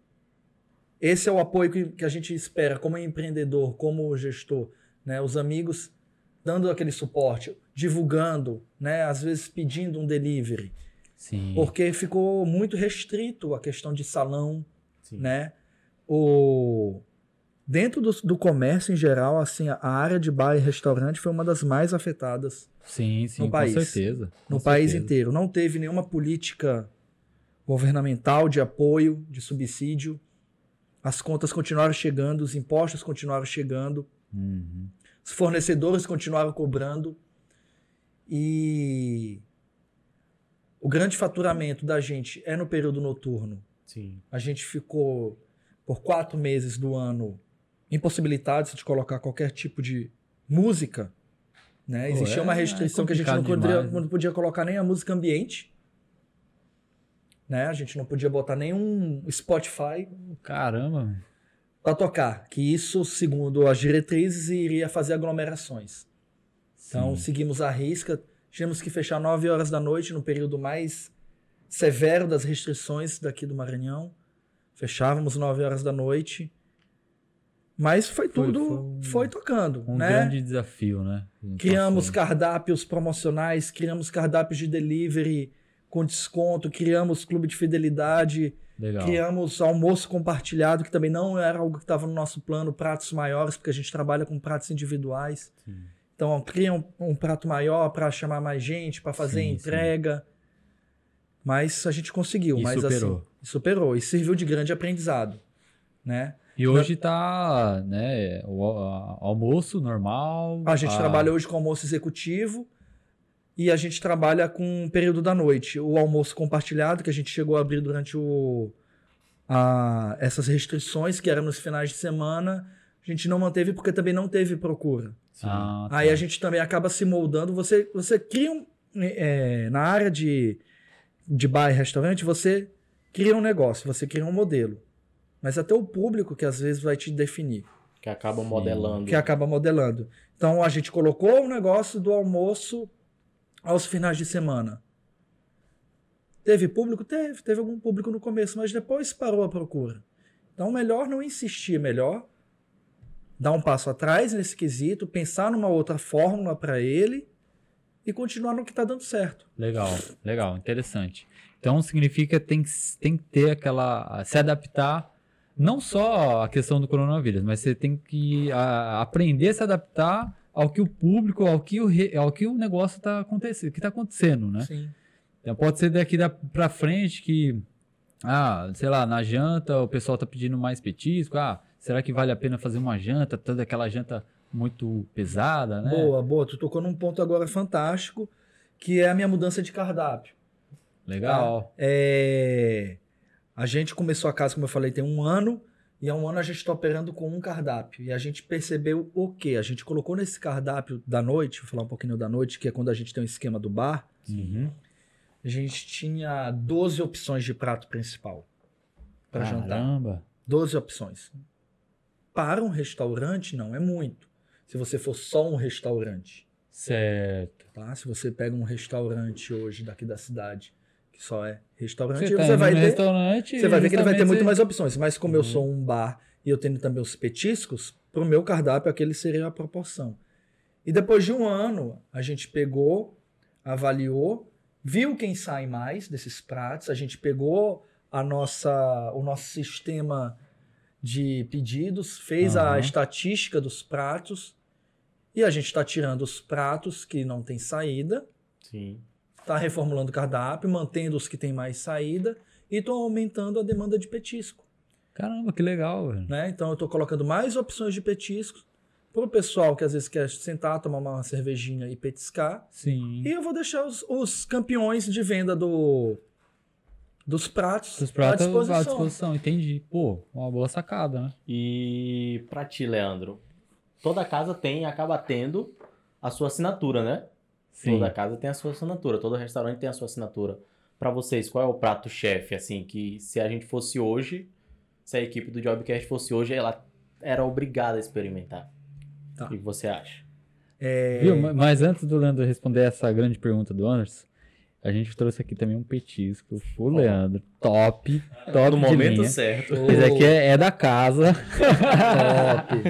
esse é o apoio que, que a gente espera como empreendedor, como gestor, né? Os amigos dando aquele suporte, divulgando, né? Às vezes pedindo um delivery. Sim. Porque ficou muito restrito a questão de salão, Sim. né? O dentro do, do, comércio em geral, assim, a área de bar e restaurante foi uma das mais afetadas. Sim, sim, no país, com certeza. Com no certeza. país inteiro. Não teve nenhuma política governamental de apoio, de subsídio. As contas continuaram chegando, os impostos continuaram chegando. Uhum. Os fornecedores continuaram cobrando. E o grande faturamento da gente é no período noturno. Sim. A gente ficou por quatro meses do ano impossibilitados de colocar qualquer tipo de música. Né? Existia é, uma restrição é que a gente não podia, não podia colocar nem a música ambiente. Né? A gente não podia botar nenhum Spotify. Caramba! Para tocar. Que isso, segundo as diretrizes, iria fazer aglomerações. Então, Sim. seguimos a risca. Tivemos que fechar 9 horas da noite no período mais severo das restrições daqui do Maranhão. Fechávamos 9 horas da noite. Mas foi tudo, foi, foi, foi tocando. Um né? grande desafio, né? Criamos cardápios promocionais, criamos cardápios de delivery com desconto, criamos clube de fidelidade, Legal. criamos almoço compartilhado, que também não era algo que estava no nosso plano, pratos maiores, porque a gente trabalha com pratos individuais. Sim. Então, cria um, um prato maior para chamar mais gente, para fazer sim, entrega. Sim. Mas a gente conseguiu. E mas, superou. Assim, superou. E serviu de grande aprendizado. Né? E hoje está né, o almoço normal. A gente a... trabalha hoje com almoço executivo e a gente trabalha com um período da noite. O almoço compartilhado, que a gente chegou a abrir durante o, a, essas restrições, que eram nos finais de semana, a gente não manteve porque também não teve procura. Ah, tá. Aí a gente também acaba se moldando. Você, você cria um. É, na área de, de bar e restaurante, você cria um negócio, você cria um modelo mas até o público que às vezes vai te definir. Que acaba modelando. Que acaba modelando. Então a gente colocou o negócio do almoço aos finais de semana. Teve público? Teve. Teve algum público no começo, mas depois parou a procura. Então, melhor não insistir, melhor dar um passo atrás nesse quesito, pensar numa outra fórmula para ele e continuar no que está dando certo. Legal, legal, interessante. Então significa que tem, tem que ter aquela. se adaptar não só a questão do coronavírus, mas você tem que a, aprender a se adaptar ao que o público, ao que o, re, ao que o negócio está acontecendo, que está acontecendo, né? Sim. Então pode ser daqui para frente que, ah, sei lá, na janta o pessoal está pedindo mais petisco, ah, será que vale a pena fazer uma janta, toda aquela janta muito pesada, né? Boa, boa. Tu tocou num ponto agora fantástico, que é a minha mudança de cardápio. Legal. Tá? É a gente começou a casa, como eu falei, tem um ano, e há um ano a gente está operando com um cardápio. E a gente percebeu o quê? A gente colocou nesse cardápio da noite, vou falar um pouquinho da noite, que é quando a gente tem um esquema do bar. Uhum. A gente tinha 12 opções de prato principal para jantar. Caramba! 12 opções. Para um restaurante, não é muito. Se você for só um restaurante. Certo. Tá? Se você pega um restaurante hoje daqui da cidade que só é restaurante, você, tá você vai ter, restaurante, você vai ver que ele vai ter muito mais opções. Mas como uhum. eu sou um bar e eu tenho também os petiscos, para o meu cardápio aquele seria a proporção. E depois de um ano, a gente pegou, avaliou, viu quem sai mais desses pratos, a gente pegou a nossa, o nosso sistema de pedidos, fez uhum. a estatística dos pratos e a gente está tirando os pratos que não tem saída. Sim está reformulando o cardápio, mantendo os que têm mais saída e estou aumentando a demanda de petisco. Caramba, que legal, velho. Né? Então eu estou colocando mais opções de petiscos para o pessoal que às vezes quer sentar, tomar uma cervejinha e petiscar. Sim. E eu vou deixar os, os campeões de venda do dos pratos, dos pratos à disposição. à disposição. Entendi. Pô, uma boa sacada, né? E para ti, Leandro, toda casa tem, acaba tendo a sua assinatura, né? Sim. Toda casa tem a sua assinatura, todo restaurante tem a sua assinatura. Para vocês, qual é o prato chefe, assim, que se a gente fosse hoje, se a equipe do Jobcast fosse hoje, ela era obrigada a experimentar? Tá. O que você acha? É... Viu? Mas antes do Leandro responder essa grande pergunta do Anderson, a gente trouxe aqui também um petisco, o Leandro. Top, top No momento linha. certo. Esse aqui é, é da casa. top.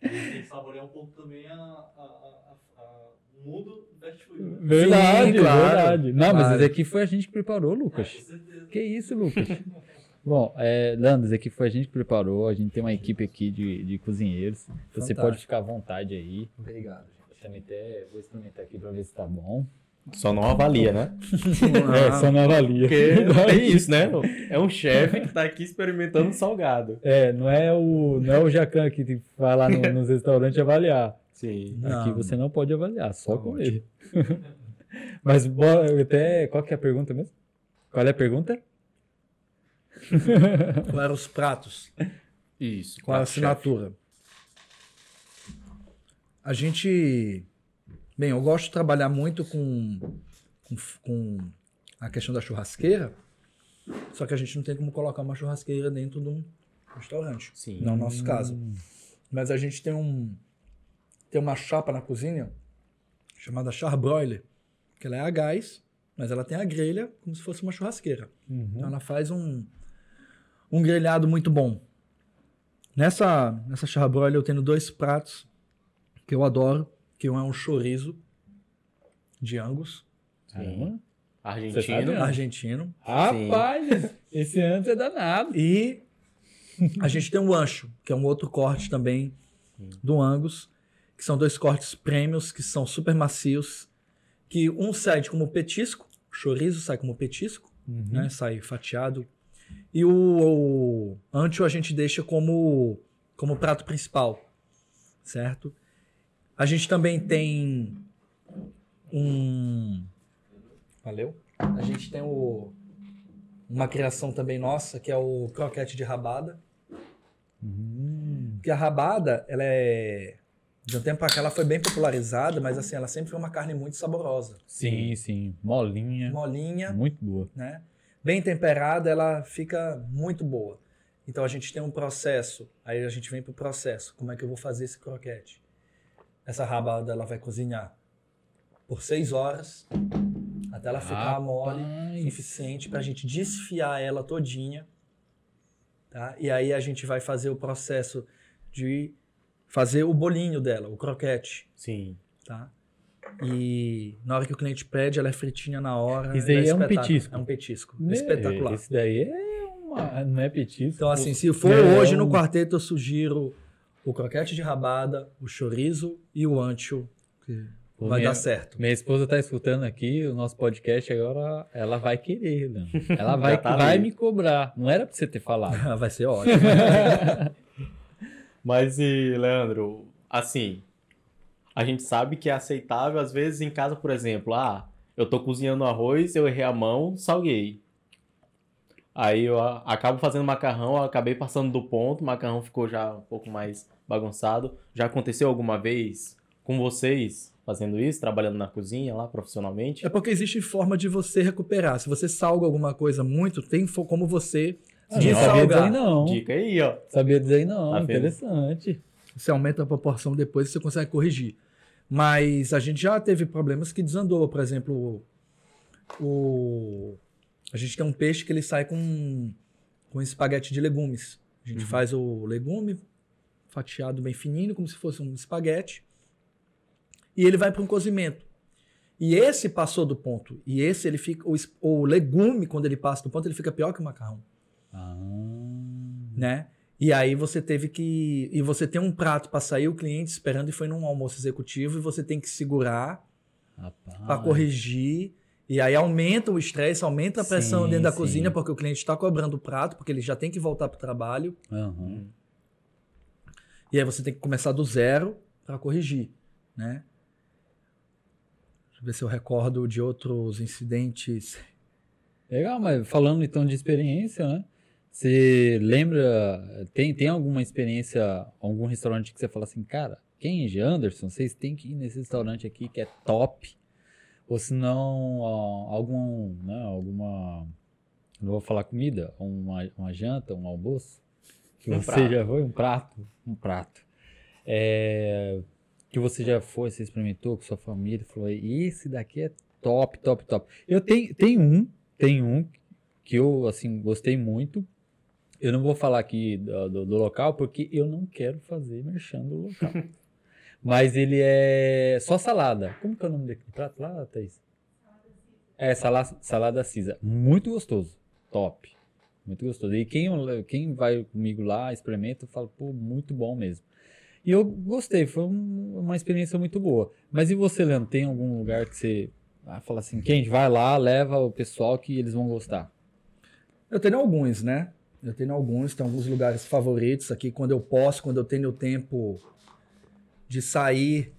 Tem que saborear um pouco também a, a, a, a mundo fast food. Né? Verdade, Sim, claro. verdade. Não, claro. mas esse aqui foi a gente que preparou, Lucas. É, que isso, Lucas? Bom, é, Leandro, esse aqui foi a gente que preparou. A gente tem uma equipe aqui de, de cozinheiros. Fantástico. Você pode ficar à vontade aí. Obrigado. Eu também até vou experimentar aqui para ver se tá bom. Só não avalia, né? é, só não avalia. Porque é isso, né? É um chefe que tá aqui experimentando salgado. É, não é o, não é o Jacan que vai lá no, nos restaurantes avaliar. Sim. Aqui não. você não pode avaliar, só com ele. Mas até. Qual que é a pergunta mesmo? Qual é a pergunta? Qual eram os pratos? Isso. Qual a assinatura? Chefe. A gente Bem, eu gosto de trabalhar muito com, com, com, a questão da churrasqueira, só que a gente não tem como colocar uma churrasqueira dentro de um restaurante. Sim. Não é o nosso caso. Mas a gente tem um tem uma chapa na cozinha chamada charbroiler, que ela é a gás, mas ela tem a grelha como se fosse uma churrasqueira. Uhum. Então ela faz um, um grelhado muito bom. Nessa, nessa charbroiler eu tenho dois pratos que eu adoro que um é um chorizo de Angus. Sim. Argentino. Argentino. Rapaz, esse antes é danado. E a gente tem o ancho, que é um outro corte também do Angus, que são dois cortes prêmios, que são super macios, que um sai como petisco, o chorizo sai como petisco, uhum. né? Sai fatiado. E o, o ancho a gente deixa como, como prato principal, certo? A gente também tem um. Valeu? A gente tem o, uma criação também nossa, que é o croquete de rabada. Hum. Porque a rabada, ela é. De um tempo pra cá ela foi bem popularizada, mas assim, ela sempre foi uma carne muito saborosa. Sim, sim. Molinha. Molinha. Muito boa. Né? Bem temperada, ela fica muito boa. Então a gente tem um processo, aí a gente vem pro processo. Como é que eu vou fazer esse croquete? Essa rabada ela vai cozinhar por seis horas até ela ficar Rapaz. mole suficiente para a gente desfiar ela todinha, tá? E aí a gente vai fazer o processo de fazer o bolinho dela, o croquete. Sim. Tá? E na hora que o cliente pede, ela é fritinha na hora. Isso daí é, é um petisco. É um petisco. É, espetacular. Isso daí é uma, não é petisco. Então, assim, se for é hoje um... no quarteto, eu sugiro o croquete de rabada, o chorizo e o ancho, que Pô, vai minha, dar certo. Minha esposa está escutando aqui o nosso podcast agora, ela vai querer, né? Ela vai, tá vai me cobrar. Não era para você ter falado. vai ser ótimo. Mas e, Leandro, assim, a gente sabe que é aceitável, às vezes, em casa, por exemplo, ah, eu tô cozinhando arroz, eu errei a mão, salguei. Aí eu acabo fazendo macarrão, eu acabei passando do ponto, o macarrão ficou já um pouco mais bagunçado. Já aconteceu alguma vez com vocês fazendo isso, trabalhando na cozinha lá profissionalmente? É porque existe forma de você recuperar. Se você salga alguma coisa muito, tem como você ah, não sabia dizer não. Dica aí, ó. Sabia dizer não, tá interessante. Você aumenta a proporção depois e você consegue corrigir. Mas a gente já teve problemas que desandou, por exemplo, o a gente tem um peixe que ele sai com, com espaguete de legumes. A gente uhum. faz o legume fatiado bem fininho, como se fosse um espaguete. E ele vai para um cozimento. E esse passou do ponto. E esse ele fica. O, o, legume, quando ele passa do ponto, ele fica pior que o macarrão. Ah. Né? E aí você teve que. E você tem um prato para sair o cliente esperando e foi num almoço executivo e você tem que segurar para corrigir e aí aumenta o estresse, aumenta a pressão sim, dentro da sim. cozinha, porque o cliente está cobrando o prato, porque ele já tem que voltar para o trabalho. Uhum. E aí você tem que começar do zero para corrigir, né? Deixa eu ver se eu recordo de outros incidentes. Legal, mas falando então de experiência, né? Você lembra, tem, tem alguma experiência, algum restaurante que você fala assim, cara, quem é Anderson, vocês têm que ir nesse restaurante aqui que é top Ou se não, algum, né, alguma, não vou falar comida, uma, uma janta, um almoço, que um você prato. já foi, um prato, um prato. É, que você já foi, você experimentou com sua família, falou, esse daqui é top, top, top. Eu tenho, tem um, tem um que eu, assim, gostei muito. Eu não vou falar aqui do, do, do local, porque eu não quero fazer merchan do local. Mas ele é só salada. Como que é o nome daquele prato lá, Thaís? É, salada, salada cisa. Muito gostoso. Top. Muito gostoso. E quem, quem vai comigo lá, experimenta, fala, pô, muito bom mesmo. E eu gostei, foi um, uma experiência muito boa. Mas e você, Leandro, tem algum lugar que você ah, fala assim, quem vai lá, leva o pessoal que eles vão gostar? Eu tenho alguns, né? Eu tenho alguns, tem alguns lugares favoritos aqui, quando eu posso, quando eu tenho tempo de sair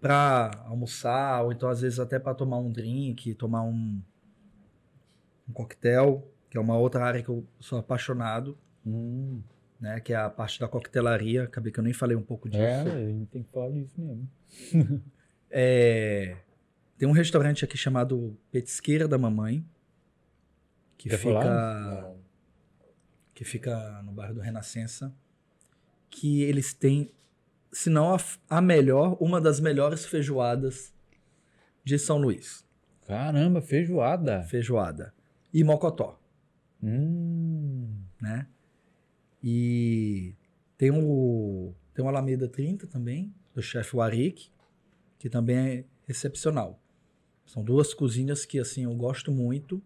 para almoçar, ou então às vezes até para tomar um drink, tomar um, um coquetel, que é uma outra área que eu sou apaixonado. Hum né? Que é a parte da coquetelaria. Acabei que eu nem falei um pouco disso. É, a gente tem que falar disso mesmo. é, tem um restaurante aqui chamado Petisqueira da Mamãe. Que Quer fica. Que fica no bairro do Renascença. Que eles têm, se não a, a melhor, uma das melhores feijoadas de São Luís. Caramba, feijoada. Feijoada. E mocotó. Hum. Né? E tem o tem o Alameda 30 também, do chefe Warik, que também é excepcional. São duas cozinhas que assim eu gosto muito.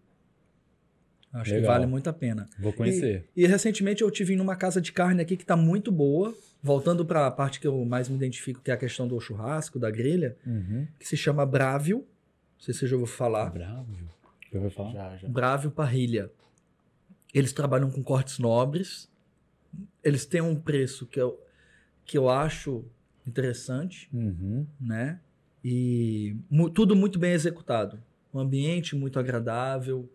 Acho Legal. que vale muito a pena. Vou conhecer. E, e, recentemente eu tive numa casa de carne aqui que está muito boa. Voltando para a parte que eu mais me identifico, que é a questão do churrasco, da grelha, uhum. que se chama Brávio. Não sei se você já ouviu falar. Brávio? Já ouviu falar? Já, já. Brávio Parrilha. Eles trabalham com cortes nobres eles têm um preço que eu, que eu acho interessante, uhum. né? E mu tudo muito bem executado. Um ambiente muito agradável.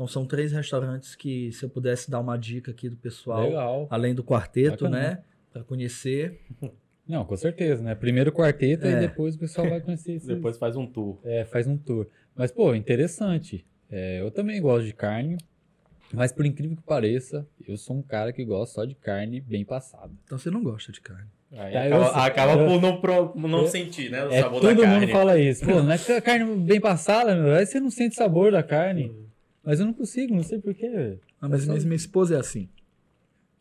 Então são três restaurantes que, se eu pudesse dar uma dica aqui do pessoal, Legal. além do quarteto, Bacana. né? Para conhecer. Não, com certeza, né? Primeiro o quarteto é. e depois o pessoal vai conhecer isso. depois faz um tour. É, faz um tour. Mas, pô, interessante. É, eu também gosto de carne. Mas por incrível que pareça, eu sou um cara que gosta só de carne bem passada. Então você não gosta de carne. Aí tá, acaba, eu, acaba eu, por não, pro, não eu, sentir, né? O é, sabor todo da carne. mundo fala isso. Pô, não é que a carne bem passada, meu, aí você não sente sabor da carne. Mas eu não consigo, não sei porquê. Ah, mas, mas minha esposa é assim.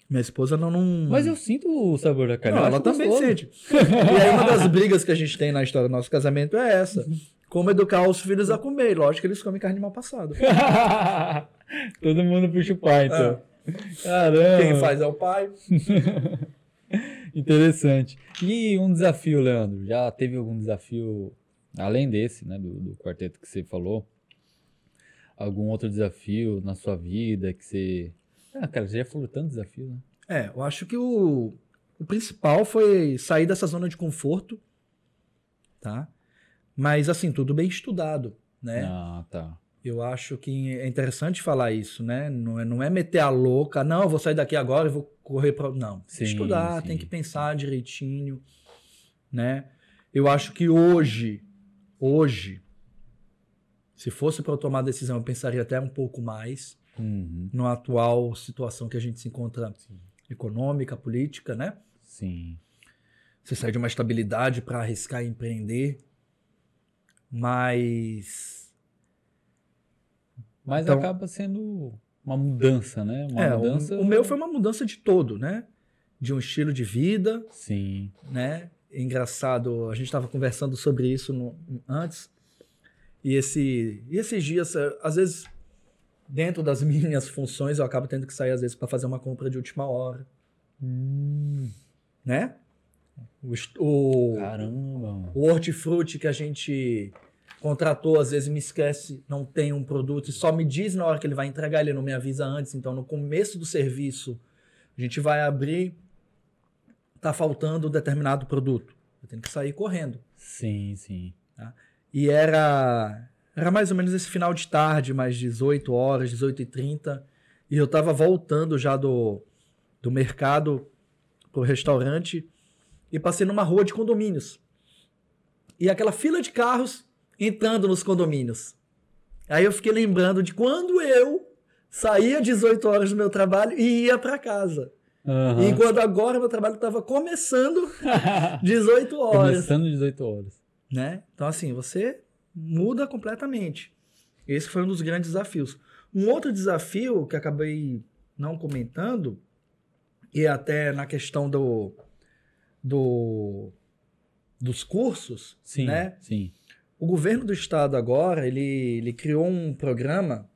Minha esposa não, não. Mas eu sinto o sabor da carne. Não, ela também gostoso. sente. e aí uma das brigas que a gente tem na história do nosso casamento é essa. Como educar os filhos a comer. Lógico que eles comem carne mal passada. Todo mundo puxa o pai, então. É. Caramba. Quem faz é o pai. Interessante. E um desafio, Leandro? Já teve algum desafio, além desse, né, do, do quarteto que você falou? Algum outro desafio na sua vida que você. Ah, cara, você já falou tanto desafio, né? É, eu acho que o, o principal foi sair dessa zona de conforto, tá? Mas, assim, tudo bem estudado, né? Ah, tá. Eu acho que é interessante falar isso, né? Não é, não é meter a louca, não, eu vou sair daqui agora e vou correr para. Não. Sim, estudar, sim. tem que pensar direitinho, né? Eu acho que hoje, hoje, se fosse para eu tomar a decisão, eu pensaria até um pouco mais uhum. na atual situação que a gente se encontra sim. econômica, política, né? Sim. Você sai de uma estabilidade para arriscar e empreender, mas mas então, acaba sendo uma mudança, né? Uma é, mudança... O, o, meu foi uma mudança de todo, né? De um estilo de vida. Sim. Né? Engraçado, a gente estava conversando sobre isso no, antes. E, esse, e esses dias, é, às vezes, dentro das minhas funções, eu acabo tendo que sair, às vezes, para fazer uma compra de última hora. Hum. Né? O, o, Caramba! O hortifruti que a gente contratou, às vezes me esquece, não tem um produto e só me diz na hora que ele vai entregar, ele não me avisa antes. Então, no começo do serviço, a gente vai abrir, tá faltando um determinado produto. Eu tenho que sair correndo. Sim, sim. Tá? E era, era mais ou menos esse final de tarde, mais 18 horas, 18 e 30 e eu tava voltando já do, do mercado pro restaurante e passei numa rua de condomínios. E aquela fila de carros entrando nos condomínios. Aí eu fiquei lembrando de quando eu saía 18 horas do meu trabalho e ia para casa. Uhum. E quando agora meu trabalho estava começando 18 horas. Começando 18 horas. Né? Então, assim, você muda completamente. Esse foi um dos grandes desafios. Um outro desafio que acabei não comentando, e até na questão do, do dos cursos, sim, né? Sim. O governo do estado agora, ele, ele criou um programa.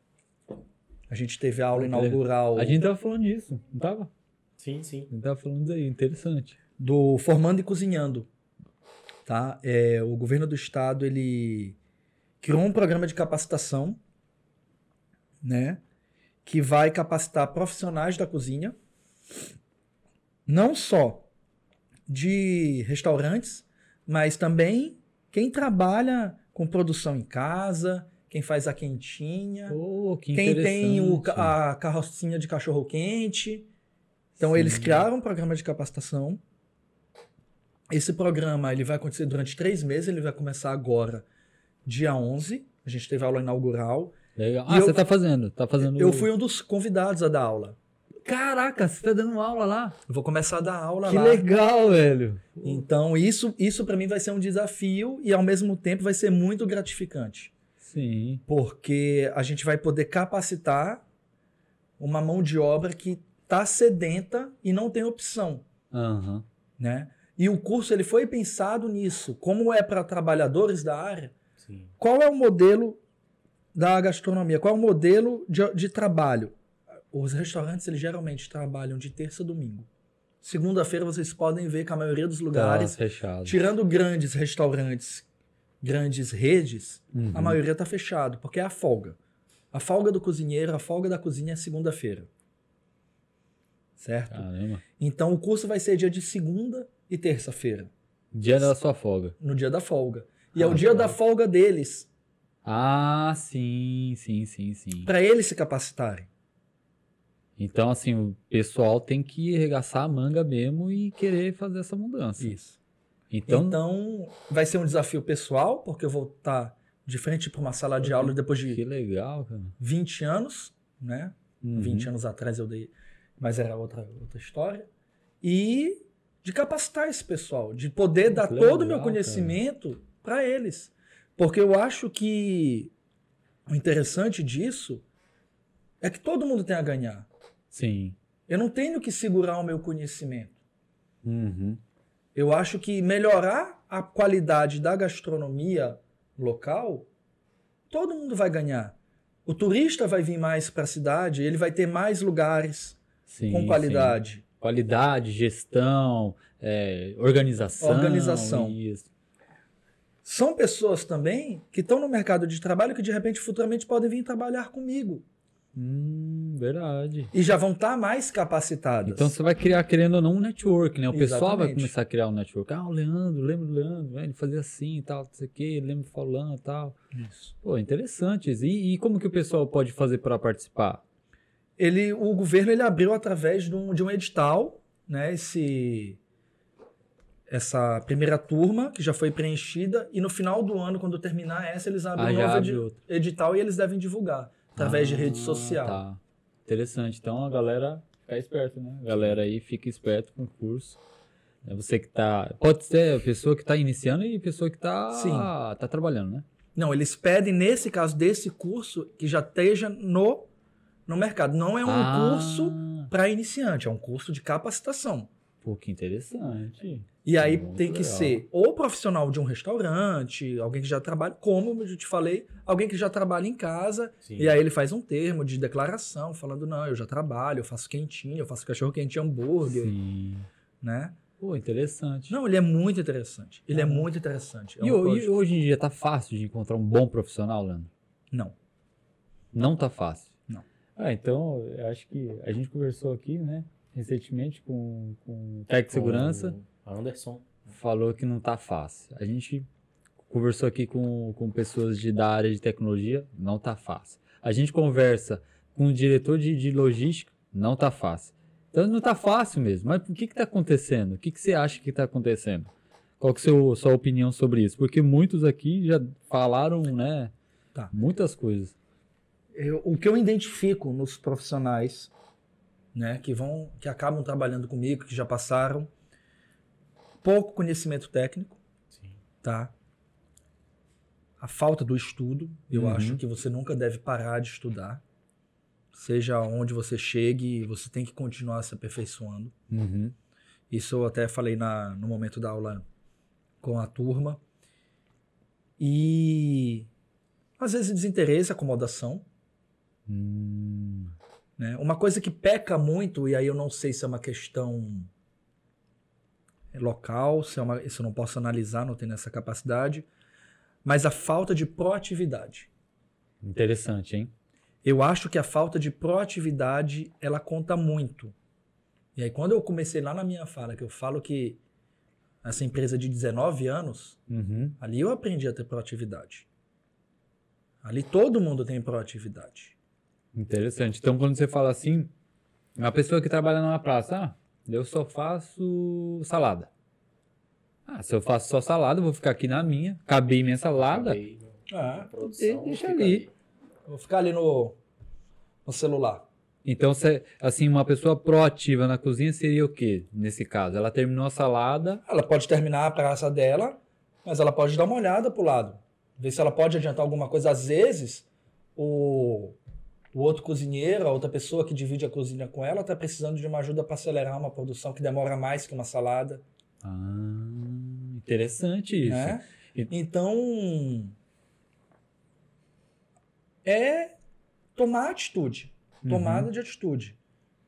A gente teve a aula inaugural. A gente tava falando disso, não tava? Sim, sim. A gente tava falando aí, interessante. Do Formando e Cozinhando. Tá? É, o governo do estado, ele criou um programa de capacitação, né? Que vai capacitar profissionais da cozinha, não só de restaurantes, mas também quem trabalha com produção em casa, quem faz a quentinha, oh, que quem tem o, a carrocinha de cachorro quente. Então Sim. eles criaram um programa de capacitação. Esse programa ele vai acontecer durante três meses, ele vai começar agora, dia 11. A gente teve aula inaugural. Legal. Ah, você está fazendo? Tá fazendo. Eu fui um dos convidados a dar aula. Caraca, você tá dando aula lá? Eu vou começar a dar aula que lá. Que legal, velho. Então, isso, isso para mim vai ser um desafio e ao mesmo tempo vai ser muito gratificante. Sim. Porque a gente vai poder capacitar uma mão de obra que tá sedenta e não tem opção. Uhum. Né? E o curso ele foi pensado nisso. Como é para trabalhadores da área, Sim. qual é o modelo da gastronomia? Qual é o modelo de, de trabalho? Os restaurantes eles geralmente trabalham de terça a domingo. Segunda-feira vocês podem ver que a maioria dos lugares, tá tirando grandes restaurantes, grandes redes, uhum. a maioria está fechado, porque é a folga. A folga do cozinheiro, a folga da cozinha é segunda-feira. Certo? Caramba. Então o curso vai ser dia de segunda e terça-feira. Dia da sua folga. No dia da folga. E ah, é o dia tá. da folga deles. Ah, sim, sim, sim, sim. Para eles se capacitarem. Então, assim, o pessoal tem que arregaçar a manga mesmo e querer fazer essa mudança. Isso. Então, então vai ser um desafio pessoal, porque eu vou estar de frente para uma sala de aula depois de que legal, cara. 20 anos, né? Uhum. 20 anos atrás eu dei, mas era outra, outra história. E de capacitar esse pessoal, de poder dar legal, todo o meu conhecimento para eles. Porque eu acho que o interessante disso é que todo mundo tem a ganhar. Sim. Eu não tenho que segurar o meu conhecimento. Uhum. Eu acho que melhorar a qualidade da gastronomia local, todo mundo vai ganhar. O turista vai vir mais para a cidade, ele vai ter mais lugares sim, com qualidade. Sim. Qualidade, gestão, é, organização. Organização. Isso. São pessoas também que estão no mercado de trabalho que de repente futuramente podem vir trabalhar comigo. Hum, verdade. E já vão estar tá mais capacitadas. Então você vai criar, querendo ou não, um network, né? O Exatamente. pessoal vai começar a criar um network. Ah, o Leandro, lembro do Leandro, ele fazia assim e tal, não sei o quê, lembro falando e tal. Isso. Pô, interessante. E, e como que o pessoal pode fazer para participar? Ele, o governo ele abriu através de um, de um edital, né? Esse, essa primeira turma, que já foi preenchida, e no final do ano, quando terminar essa, eles abrem ah, um novo edital e eles devem divulgar através ah, de rede social. Tá. Interessante. Então a galera fica esperta, né? A galera aí fica esperto com o curso. É você que tá. Pode ser a pessoa que está iniciando e a pessoa que está tá trabalhando, né? Não, eles pedem, nesse caso desse curso, que já esteja no, no mercado. Não é um ah. curso para iniciante, é um curso de capacitação. Pô, que interessante. E aí Muito tem que legal. ser ou profissional de um restaurante, alguém que já trabalha, como eu te falei, alguém que já trabalha em casa, Sim. e aí ele faz um termo de declaração, falando, não, eu já trabalho, eu faço quentinho, eu faço cachorro quente hambúrguer, Sim. né? Pô, interessante. Não, ele é muito interessante. Ele é, é muito interessante. É e, e, hoje em dia tá fácil de encontrar um bom profissional, Leandro? Não. Não tá fácil? Ah, então, eu acho que a gente conversou aqui, né, recentemente com, com o Tec Segurança. Anderson. Falou que não tá fácil. A gente conversou aqui com, com pessoas de, da área de tecnologia, não tá fácil. A gente conversa com o diretor de, de logística, não tá fácil. Então não tá fácil mesmo. Mas o que que tá acontecendo? O que que você acha que tá acontecendo? Qual que é a sua opinião sobre isso? Porque muitos aqui já falaram, né? Tá. Muitas coisas. Eu, o que eu identifico nos profissionais, né, que vão, que acabam trabalhando comigo, que já passaram, pouco conhecimento técnico, Sim. tá? A falta do estudo, eu uhum. acho que você nunca deve parar de estudar. Seja onde você chegue, você tem que continuar se aperfeiçoando. Uhum. Isso eu até falei na, no momento da aula com a turma. E às vezes desinteresse, acomodação. Hum. Né? Uma coisa que peca muito, e aí eu não sei se é uma questão local, se é uma, isso eu não posso analisar, não tenho essa capacidade, mas a falta de proatividade. Interessante, hein? Eu acho que a falta de proatividade, ela conta muito. E aí quando eu comecei lá na minha fala, que eu falo que essa empresa de 19 anos, uhum. ali eu aprendi a ter proatividade. Ali todo mundo tem proatividade. Interessante. Então quando você fala assim, uma pessoa que trabalha numa praça, ah, eu só faço salada. Ah, se eu faço só salada, eu vou ficar aqui na minha, acabei minha salada. Acabei. Ah, deixa ali. ali. Vou ficar ali no, no celular. Então, se, assim, uma pessoa proativa na cozinha seria o quê, nesse caso? Ela terminou a salada. Ela pode terminar a praça dela, mas ela pode dar uma olhada pro lado. Ver se ela pode adiantar alguma coisa. Às vezes, o, o outro cozinheiro, a outra pessoa que divide a cozinha com ela, está precisando de uma ajuda para acelerar uma produção que demora mais que uma salada. Ah, interessante isso. Né? Então, é tomar atitude. Tomada uhum. de atitude.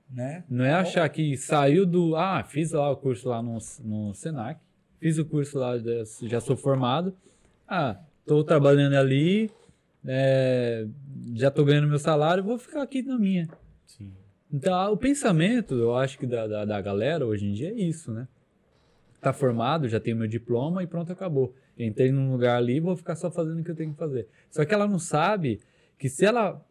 Né? Não é achar que saiu do. Ah, fiz lá o curso lá no, no Senac, fiz o curso lá, já sou formado. Ah, estou trabalhando ali, é, já estou ganhando meu salário, vou ficar aqui na minha. Sim. Então, o pensamento, eu acho que da, da, da, galera hoje em dia é isso, né? Tá formado, já tenho meu diploma e pronto, acabou. Entrei num lugar ali, vou ficar só fazendo o que eu tenho que fazer. Só que ela não sabe que se ela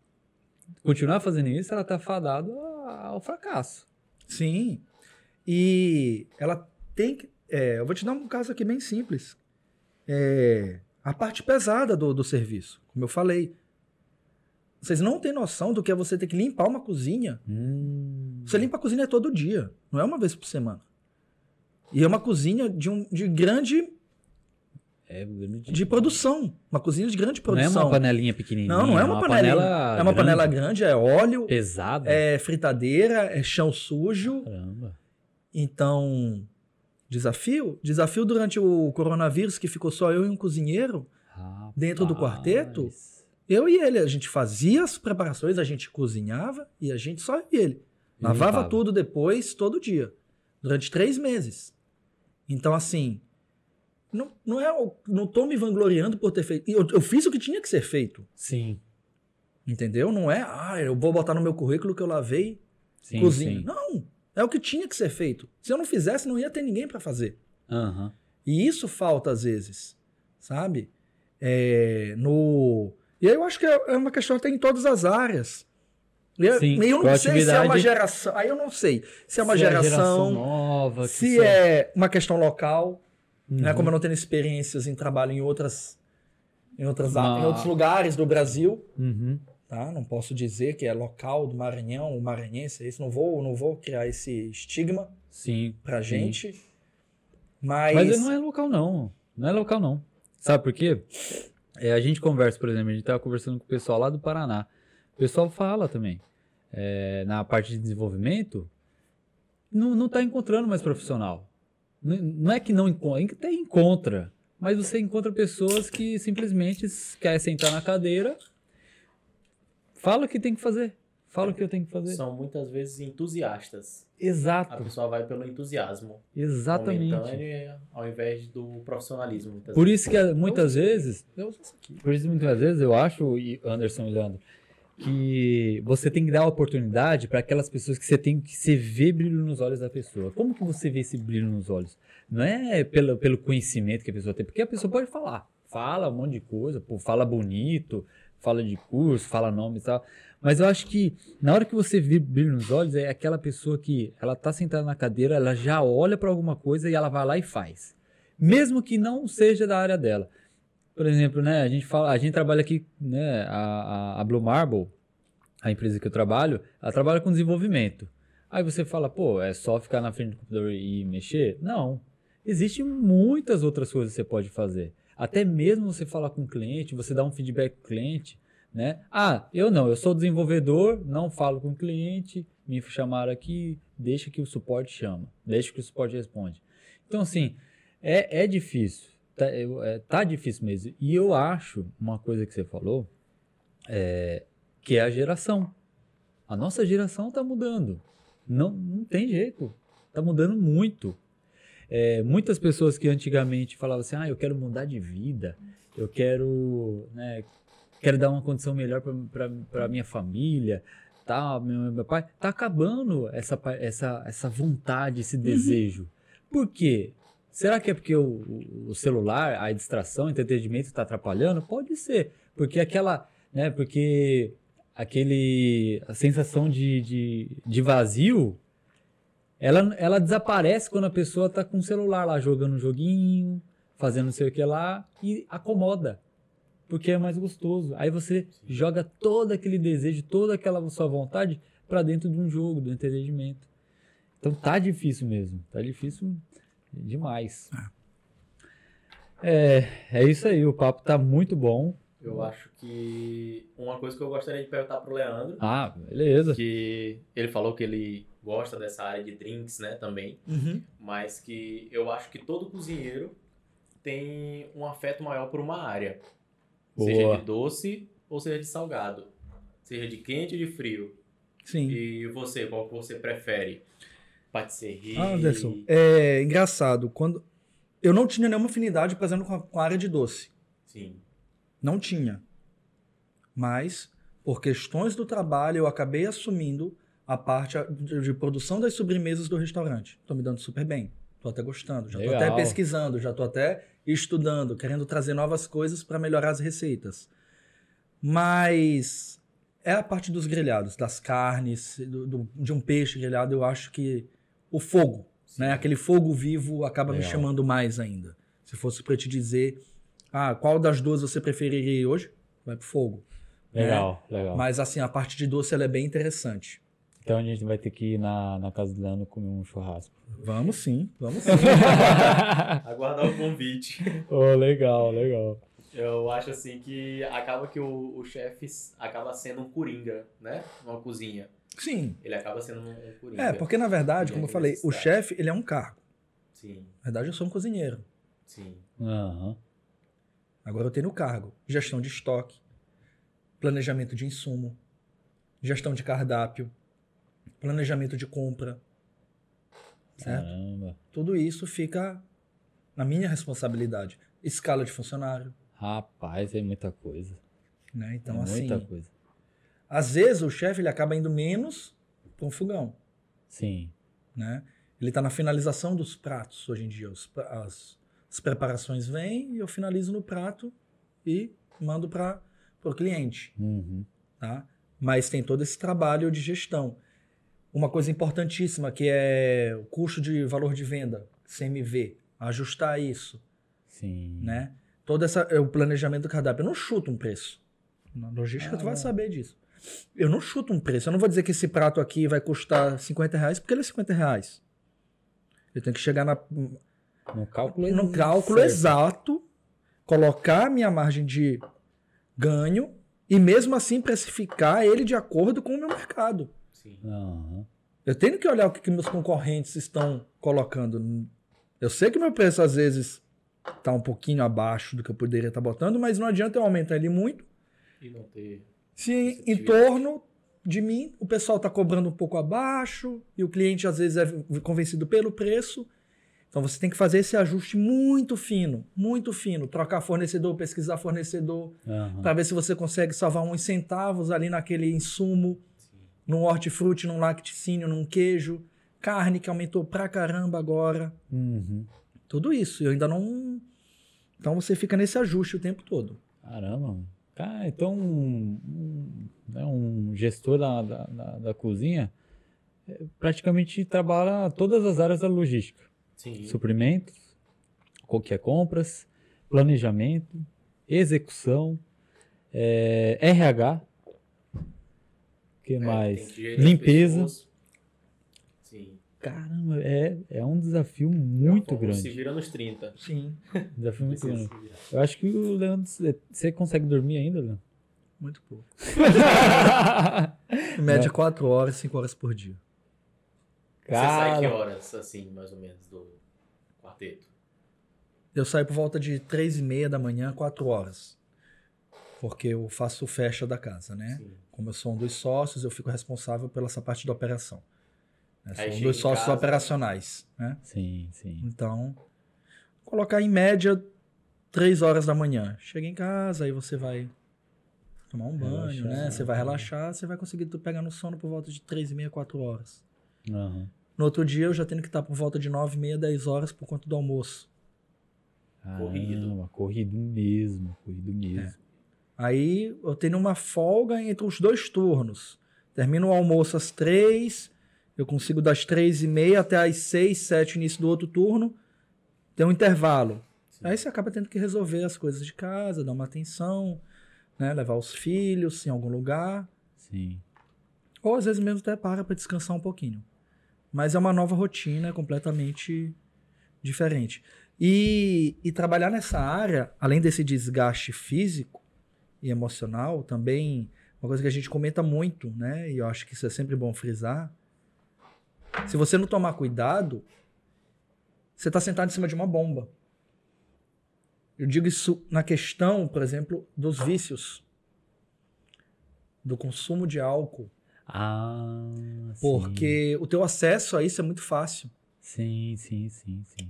continuar fazendo isso, ela está fadada ao fracasso. Sim. E ela tem que. É, eu vou te dar um caso aqui bem simples. É, a parte pesada do, do serviço, como eu falei. Vocês não têm noção do que é você ter que limpar uma cozinha. Hum. Você limpa a cozinha todo dia, não é uma vez por semana. E é uma cozinha de, um, de grande é de... de produção. Uma cozinha de grande produção. Não é uma panelinha pequenininha. Não, não é uma, uma panela. É uma grande. panela grande, é óleo. Pesada. É fritadeira, é chão sujo. Caramba. Então, desafio? Desafio durante o coronavírus, que ficou só eu e um cozinheiro Rapaz. dentro do quarteto. Eu e ele, a gente fazia as preparações, a gente cozinhava e a gente só e ele. Lavava tudo depois, todo dia. Durante três meses. Então, assim, não, não é. Não tô me vangloriando por ter feito. Eu, eu fiz o que tinha que ser feito. Sim. Entendeu? Não é, ah, eu vou botar no meu currículo que eu lavei sim, cozinha. Sim. Não. É o que tinha que ser feito. Se eu não fizesse, não ia ter ninguém para fazer. Uhum. E isso falta às vezes, sabe? É, no... E aí eu acho que é, é uma questão até em todas as áreas. Eu, Sim, eu não sei se é uma geração. Aí eu não sei se é uma se geração, é geração nova, se é uma questão local. Uhum. Né? Como eu não tenho experiências em trabalho em outras em, outras, em outros lugares do Brasil, uhum. Tá? Não posso dizer que é local do Maranhão, o maranhense, é isso não vou, não vou criar esse estigma sim, pra sim. gente. Mas Mas não é local não. Não é local não. Sabe por quê? É, a gente conversa, por exemplo, a gente tava conversando com o pessoal lá do Paraná. O pessoal fala também. É, na parte de desenvolvimento, não, não tá encontrando mais profissional. Não é que não encontra, até encontra, mas você encontra pessoas que simplesmente querem sentar na cadeira, fala o que tem que fazer, fala o que eu tenho que fazer. São muitas vezes entusiastas. Exato. A pessoa vai pelo entusiasmo. Exatamente. ao invés do profissionalismo. Por isso que muitas vezes, por isso muitas vezes eu acho, Anderson e Leandro, que você tem que dar oportunidade para aquelas pessoas que você tem que você vê brilho nos olhos da pessoa. Como que você vê esse brilho nos olhos? Não é pelo, pelo conhecimento que a pessoa tem, porque a pessoa pode falar, fala um monte de coisa, pô, fala bonito, fala de curso, fala nome e tal. Mas eu acho que na hora que você brilho nos olhos, é aquela pessoa que ela tá sentada na cadeira, ela já olha para alguma coisa e ela vai lá e faz. mesmo que não seja da área dela. Por exemplo, né, a gente fala, a gente trabalha aqui, né, a, a Blue Marble, a empresa que eu trabalho, ela trabalha com desenvolvimento. Aí você fala, pô, é só ficar na frente do computador e mexer? Não. Existem muitas outras coisas que você pode fazer. Até mesmo você falar com o cliente, você dar um feedback pro cliente, né? Ah, eu não, eu sou desenvolvedor, não falo com o cliente, me chamaram aqui, deixa que o suporte chama, deixa que o suporte responde. Então, assim, é, é difícil, tá, é, tá difícil mesmo. E eu acho, uma coisa que você falou, é, que é a geração. A nossa geração está mudando. Não, não tem jeito. Está mudando muito. É, muitas pessoas que antigamente falavam assim, ah, eu quero mudar de vida, eu quero, né, quero dar uma condição melhor para minha família, tá, meu, meu pai, tá acabando essa, essa, essa vontade, esse uhum. desejo. Por quê? Será que é porque o, o celular, a distração, o entretenimento está atrapalhando? Pode ser, porque aquela, né, porque aquele, a sensação de, de, de vazio ela, ela desaparece quando a pessoa tá com o celular lá jogando um joguinho, fazendo não sei o que lá e acomoda. Porque é mais gostoso. Aí você joga todo aquele desejo, toda aquela sua vontade para dentro de um jogo, do entretenimento. Então tá difícil mesmo. Tá difícil demais. É, é isso aí. O papo tá muito bom. Eu acho que uma coisa que eu gostaria de perguntar pro Leandro. Ah, beleza. Que ele falou que ele gosta dessa área de drinks, né, também. Uhum. Mas que eu acho que todo cozinheiro tem um afeto maior por uma área. Boa. Seja de doce ou seja de salgado. Seja de quente ou de frio. Sim. E você, qual que você prefere? Patisserie? Ah, Anderson, é engraçado. Quando eu não tinha nenhuma afinidade, por exemplo, com a área de doce. Sim. Não tinha. Mas, por questões do trabalho, eu acabei assumindo a parte de produção das sobremesas do restaurante. Estou me dando super bem. Estou até gostando. Já estou até pesquisando, já estou até estudando, querendo trazer novas coisas para melhorar as receitas. Mas é a parte dos grelhados, das carnes, do, do, de um peixe grelhado. Eu acho que o fogo, né? aquele fogo vivo, acaba Legal. me chamando mais ainda. Se fosse para te dizer, ah, qual das duas você preferiria hoje? Vai pro fogo. Legal, né? legal. Mas assim, a parte de doce ela é bem interessante. Então a gente vai ter que ir na, na casa do Leandro comer um churrasco. Vamos sim, vamos sim. Aguardar o convite. Oh, legal, legal. Eu acho assim que acaba que o, o chefe acaba sendo um coringa, né? Numa cozinha. Sim. Ele acaba sendo um, coringa. É, porque na verdade, como eu falei, o chefe, ele é um cargo. Sim. Na verdade, eu sou um cozinheiro. Sim. Uhum. Agora eu tenho o cargo. Gestão de estoque, planejamento de insumo, gestão de cardápio, planejamento de compra. Certo? Caramba. Tudo isso fica na minha responsabilidade. Escala de funcionário. Rapaz, é muita coisa. Né? Então, é assim. Muita coisa. Às vezes o chefe ele acaba indo menos para um fogão. Sim. Né? Ele está na finalização dos pratos hoje em dia. Os, as, as preparações vêm e eu finalizo no prato e mando para o cliente. Uhum. Tá? Mas tem todo esse trabalho de gestão uma coisa importantíssima que é o custo de valor de venda, CMV, ajustar isso. Sim. Né? Todo essa, é o planejamento do cardápio. Eu não chuto um preço. Na logística ah, tu vai saber disso. Eu não chuto um preço. Eu não vou dizer que esse prato aqui vai custar 50 reais porque ele é 50 reais. Eu tenho que chegar na, no cálculo, no cálculo exato, colocar minha margem de ganho e mesmo assim precificar ele de acordo com o meu mercado. Sim. Uhum. Eu tenho que olhar o que, que meus concorrentes estão colocando. Eu sei que meu preço às vezes está um pouquinho abaixo do que eu poderia estar tá botando, mas não adianta eu aumentar ele muito. E não ter. Se em torno de mim o pessoal está cobrando um pouco abaixo e o cliente às vezes é convencido pelo preço. Então você tem que fazer esse ajuste muito fino, muito fino. Trocar fornecedor, pesquisar fornecedor, uhum. para ver se você consegue salvar uns centavos ali naquele insumo num hortifruti, num lacticínio, num queijo, carne que aumentou pra caramba agora. Uhum. Tudo isso. Eu ainda não. Então você fica nesse ajuste o tempo todo. Caramba. Cara, então um, um, né, um gestor da, da, da, da cozinha é, praticamente trabalha todas as áreas da logística. Sim. Suprimentos, qual que é compras, planejamento, execução, é, RH, que é, mais? Limpeza. Sim. Caramba, é, é um desafio muito grande. Se vira nos 30. Sim. Desafio muito grande. Eu acho que o Leandro. Você consegue dormir ainda, Leandro? Muito pouco. em média, 4 horas, 5 horas por dia. Cara... Você sai que horas, assim, mais ou menos, do quarteto? Eu saio por volta de 3 e meia da manhã, 4 horas. Porque eu faço fecha da casa, né? Sim. Como eu sou um dos sócios, eu fico responsável pela essa parte da operação. Né? Sou um dos sócios casa, operacionais, né? Sim, sim. Então, colocar em média 3 horas da manhã. Chega em casa, aí você vai tomar um banho, relaxar, né? Você vai relaxar, você vai conseguir pegar no sono por volta de 3 e meia, 4 horas. Uhum. No outro dia eu já tenho que estar por volta de 9 e meia, 10 horas por conta do almoço. corrido. Corrido mesmo, corrido mesmo. É. Aí eu tenho uma folga entre os dois turnos. Termino o almoço às 3, eu consigo das 3 e meia até às 6, 7, início do outro turno. Tem um intervalo. Sim. Aí você acaba tendo que resolver as coisas de casa, dar uma atenção né? Levar os filhos em algum lugar. Sim. Ou às vezes mesmo até para para descansar um pouquinho. Mas é uma nova rotina completamente diferente. E, e trabalhar nessa área, além desse desgaste físico e emocional, também uma coisa que a gente comenta muito, né? E eu acho que isso é sempre bom frisar. Se você não tomar cuidado, você está sentado em cima de uma bomba. Eu digo isso na questão, por exemplo, dos vícios, do consumo de álcool. Ah, porque sim. o teu acesso a isso é muito fácil. Sim, sim, sim, sim.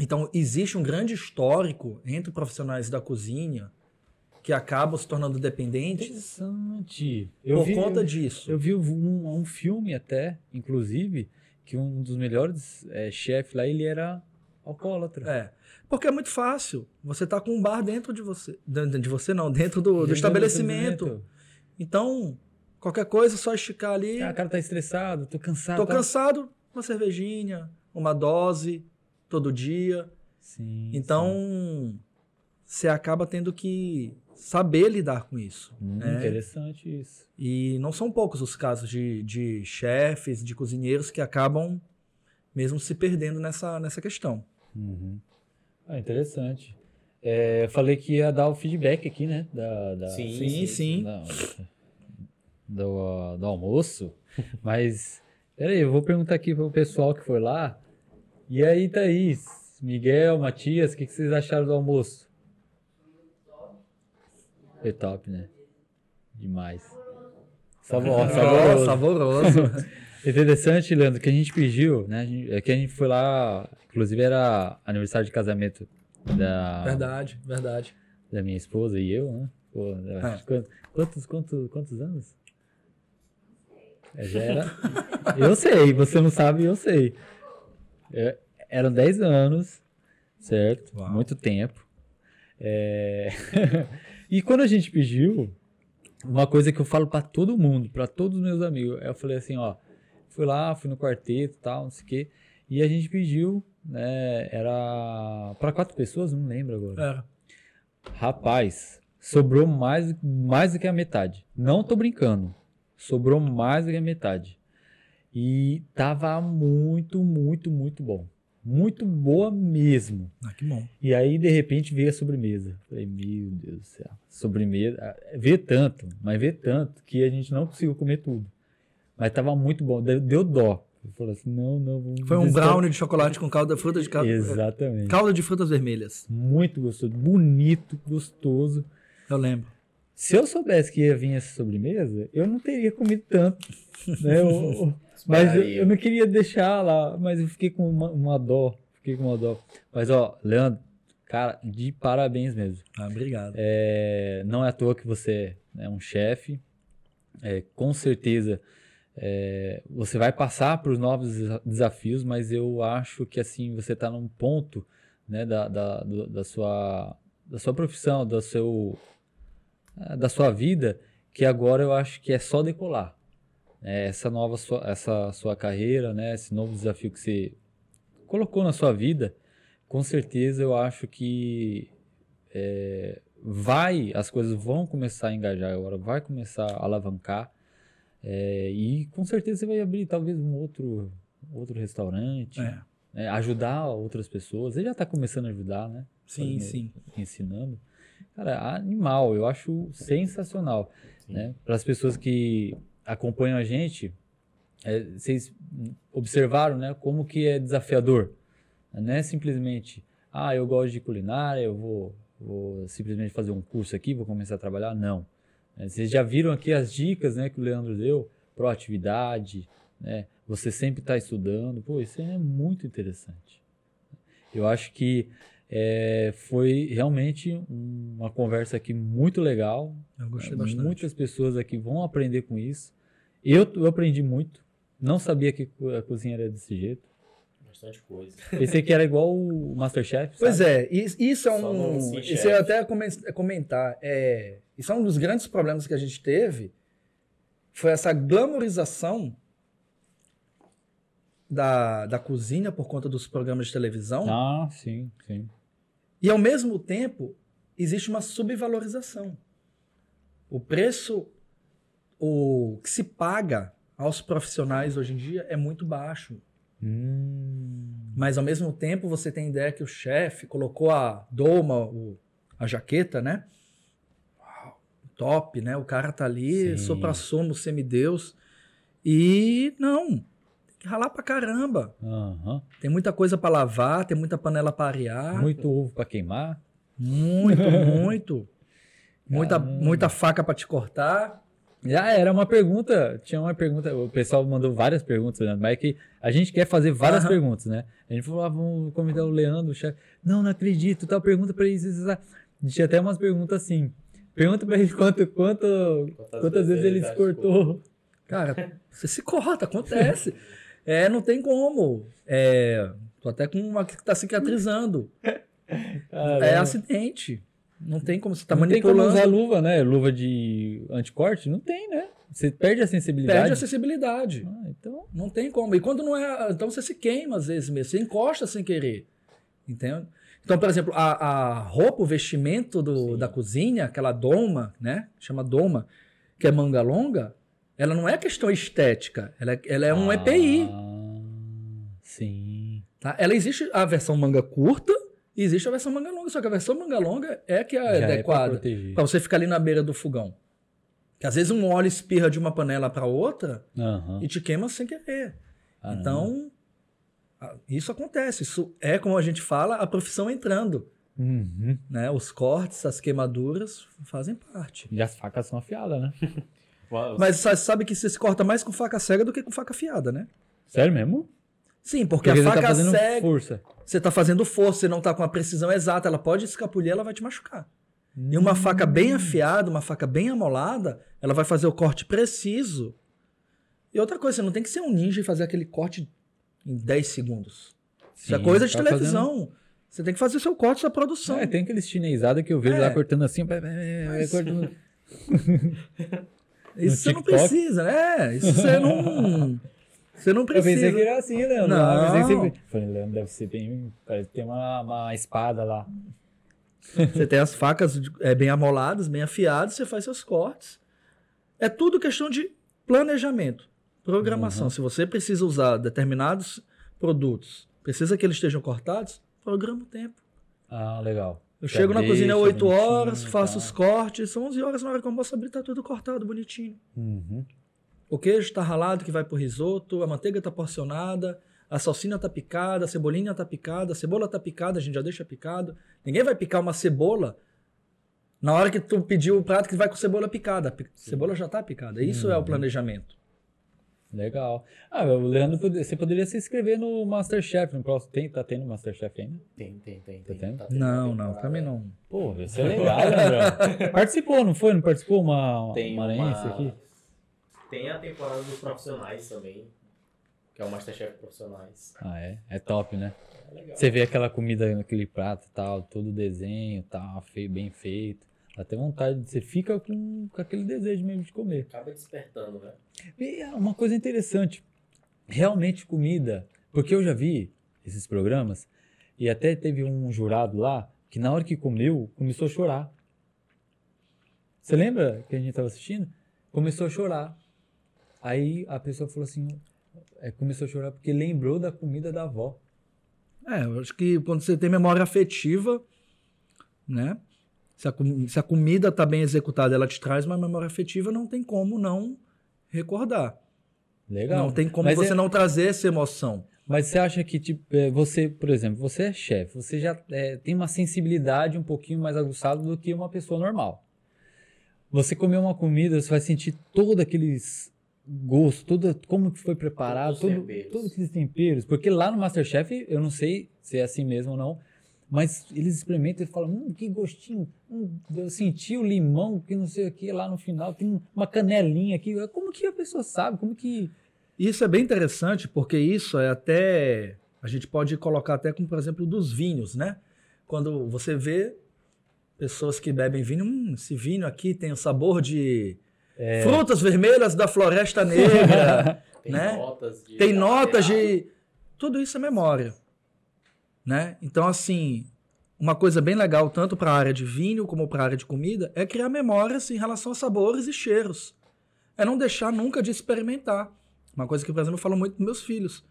Então, existe um grande histórico entre profissionais da cozinha que acabam se tornando dependentes. Interessante. Eu por vi, conta disso. Eu vi um, um filme até, inclusive, que um dos melhores é, chefes lá, ele era alcoólatra. É. Porque é muito fácil. Você tá com um bar dentro de você. De você não, dentro do, do estabelecimento. Então, qualquer coisa, só esticar ali. Ah, o cara tá estressado, tô cansado. Tô tá... cansado, uma cervejinha, uma dose, todo dia. Sim. Então, sim. Você acaba tendo que saber lidar com isso. Hum, né? Interessante isso. E não são poucos os casos de, de chefes, de cozinheiros que acabam mesmo se perdendo nessa, nessa questão. Uhum. Ah, interessante. É, eu falei que ia dar o feedback aqui, né? Da, da sim, sim. sim. Da, do, do almoço. Mas, peraí, eu vou perguntar aqui pro pessoal que foi lá. E aí, Thaís, Miguel, Matias, o que, que vocês acharam do almoço? Foi top, né? Demais. Saboroso. Saboroso. saboroso. Interessante, Leandro, que a gente pediu, né? É que a gente foi lá, inclusive era aniversário de casamento da. Verdade, verdade. Da minha esposa e eu, né? Pô, é. quantos, quantos, quantos anos? É, já era. eu sei, você não sabe, eu sei. É, eram 10 anos, certo? Uau. Muito tempo. É... e quando a gente pediu, uma coisa que eu falo para todo mundo, para todos os meus amigos, eu falei assim, ó, Fui lá, fui no quarteto e tal, não sei o quê. E a gente pediu, né? Era para quatro pessoas, não lembro agora. Era. Rapaz, sobrou mais, mais do que a metade. Não tô brincando. Sobrou mais do que a metade. E tava muito, muito, muito bom. Muito boa mesmo. Ah, que bom. E aí, de repente, veio a sobremesa. Falei, meu Deus do céu. Sobremesa. Ah, vê tanto, mas vê tanto que a gente não conseguiu comer tudo. Mas tava muito bom, deu dó. Ele falou assim: não, não, vamos. Foi um brownie de chocolate com calda de fruta de calda. Exatamente. Calda de frutas vermelhas. Muito gostoso, bonito, gostoso. Eu lembro. Se eu soubesse que ia vir essa sobremesa, eu não teria comido tanto. Né? Eu, mas eu, eu, não queria deixar lá, mas eu fiquei com uma, uma dó. Fiquei com uma dó. Mas, ó, Leandro, cara, de parabéns mesmo. Ah, obrigado. É, não é à toa que você é um chefe. É, com certeza é, você vai passar para os novos desafios, mas eu acho que assim você está num ponto né, da, da, da, sua, da sua profissão, da, seu, é, da sua vida, que agora eu acho que é só decolar. É, essa nova sua, essa sua carreira, né, esse novo desafio que você colocou na sua vida, com certeza eu acho que é, vai, as coisas vão começar a engajar agora, vai começar a alavancar. É, e com certeza você vai abrir talvez um outro, outro restaurante, é. né, ajudar outras pessoas. Ele já está começando a ajudar, né? Sim, Fazendo, sim. Ensinando. Cara, animal, eu acho sensacional. Né? Para as pessoas que acompanham a gente, é, vocês observaram né, como que é desafiador. Não é simplesmente, ah, eu gosto de culinária, eu vou, vou simplesmente fazer um curso aqui, vou começar a trabalhar. Não. É, vocês já viram aqui as dicas né, que o Leandro deu, proatividade, né? Você sempre está estudando. Pô, isso é muito interessante. Eu acho que é, foi realmente uma conversa aqui muito legal. Eu gostei bastante. Muitas pessoas aqui vão aprender com isso. Eu, eu aprendi muito. Não sabia que a cozinha era desse jeito. Bastante coisa. Esse aqui era igual o Masterchef. Pois sabe? é, isso é um. Isso eu até comentar. É, isso é um dos grandes problemas que a gente teve. Foi essa glamorização da, da cozinha por conta dos programas de televisão. Ah, sim, sim. E ao mesmo tempo, existe uma subvalorização. O preço o que se paga aos profissionais hoje em dia é muito baixo. Hum. Mas ao mesmo tempo você tem ideia que o chefe colocou a doma, o, a jaqueta, né? top, né? O cara tá ali, sopra-sumo, semideus. E não, tem que ralar pra caramba. Uhum. Tem muita coisa para lavar, tem muita panela para arear. Muito ovo para queimar. Muito, muito. Muita, muita faca para te cortar. Já era uma pergunta, tinha uma pergunta, o pessoal mandou várias perguntas, né? mas é que a gente quer fazer várias uhum. perguntas, né? A gente falou, ah, vamos convidar o Leandro, o chefe. Não, não acredito, tal pergunta para isso, isso, isso. Tinha até umas perguntas assim. Pergunta pra ele quanto, quanto, quantas, quantas vezes, ele se cortou. Cara, você se corta, acontece. é, não tem como. É, tô até com uma que tá cicatrizando. é acidente. Não tem como você tá não manipulando. Não tem como usar luva, né? Luva de anticorte? Não tem, né? Você perde a sensibilidade. Perde a sensibilidade. Ah, então... Não tem como. E quando não é. Então você se queima às vezes mesmo. Você encosta sem querer. Entende? Então, por exemplo, a, a roupa, o vestimento do, da cozinha, aquela doma, né? Chama doma, que é manga longa, ela não é questão estética. Ela, é, ela é um ah, EPI. Sim. Tá? Ela existe a versão manga curta existe a versão manga longa, só que a versão manga longa é que é Já adequada é para você ficar ali na beira do fogão. Que às vezes um óleo espirra de uma panela para outra uhum. e te queima sem querer. Ah, então, isso acontece. Isso é, como a gente fala, a profissão entrando. Uhum. Né? Os cortes, as queimaduras fazem parte. E as facas são afiadas, né? Mas sabe que você se corta mais com faca cega do que com faca afiada, né? Sério mesmo? Sim, porque, porque a tá faca tá cega. Força. Você está fazendo força, você não está com a precisão exata, ela pode escapulir, ela vai te machucar. Hum. E uma faca bem hum. afiada, uma faca bem amolada, ela vai fazer o corte preciso. E outra coisa, você não tem que ser um ninja e fazer aquele corte em 10 segundos. Sim, Isso é coisa de tá televisão. Fazendo... Você tem que fazer seu corte, sua produção. É, tem aqueles chinesados que eu vejo é. lá cortando assim. Mas... cortando... Isso você não precisa, né? Isso você não. Você não precisa. Eu pensei que era assim, Leandro. Não. Eu pensei que Falei, Leandro, deve ser bem. Tem uma, uma espada lá. Você tem as facas é, bem amoladas, bem afiadas, você faz seus cortes. É tudo questão de planejamento, programação. Uhum. Se você precisa usar determinados produtos, precisa que eles estejam cortados, programa o tempo. Ah, legal. Eu Já chego na cozinha às 8 horas, faço tá. os cortes, são 11 horas na hora que eu posso abrir, tá tudo cortado, bonitinho. Uhum. O queijo está ralado que vai pro risoto, a manteiga está porcionada, a salsinha está picada, a cebolinha está picada, a cebola está picada, a gente já deixa picado. Ninguém vai picar uma cebola na hora que tu pediu o prato que vai com cebola picada. A cebola já está picada. Isso uhum. é o uhum. planejamento. Legal. Ah, o Leandro, você poderia se inscrever no Masterchef no próximo. Tem, tá tendo Masterchef ainda? Tem, tem, tem. Tá tendo? Tá tendo não, não, também não. Pô, isso é legal, André. participou, não foi? Não participou uma tem maranhense uma... aqui? Tem a temporada dos profissionais também, que é o Masterchef Profissionais. Ah, é? É top, né? É legal. Você vê aquela comida naquele prato e tal, todo o desenho tal, feio, bem feito. Até vontade, você fica com, com aquele desejo mesmo de comer. Acaba despertando, né? E é uma coisa interessante, realmente comida, porque eu já vi esses programas E até teve um jurado lá que na hora que comeu, começou a chorar. Você lembra que a gente estava assistindo? Começou a chorar. Aí a pessoa falou assim, é, começou a chorar porque lembrou da comida da avó. É, eu acho que quando você tem memória afetiva, né? Se a, se a comida está bem executada, ela te traz uma memória afetiva, não tem como não recordar. Legal. Não tem como Mas você é... não trazer essa emoção. Mas você acha que, tipo, é, você, por exemplo, você é chefe, você já é, tem uma sensibilidade um pouquinho mais aguçada do que uma pessoa normal. Você comer uma comida, você vai sentir todos aqueles gostos, todo, como que foi preparado, todos todo, todos aqueles temperos. Porque lá no Masterchef, eu não sei se é assim mesmo ou não, mas eles experimentam e falam, hum, que gostinho, hum, eu senti o limão, que não sei o que, lá no final tem uma canelinha aqui. Como que a pessoa sabe? Como que... Isso é bem interessante, porque isso é até... A gente pode colocar até como, por exemplo, dos vinhos, né? Quando você vê pessoas que bebem vinho, hum, esse vinho aqui tem o sabor de é... frutas vermelhas da floresta negra, tem né? Notas de tem notas de... Tudo isso é memória. Né? Então, assim, uma coisa bem legal, tanto para a área de vinho como para a área de comida, é criar memórias em relação a sabores e cheiros. É não deixar nunca de experimentar. Uma coisa que, por exemplo, eu falo muito com meus filhos.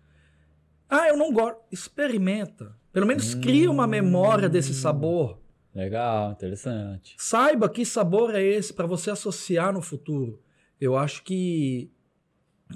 Ah, eu não gosto. Experimenta. Pelo menos hum, cria uma memória desse sabor. Legal, interessante. Saiba que sabor é esse para você associar no futuro. Eu acho que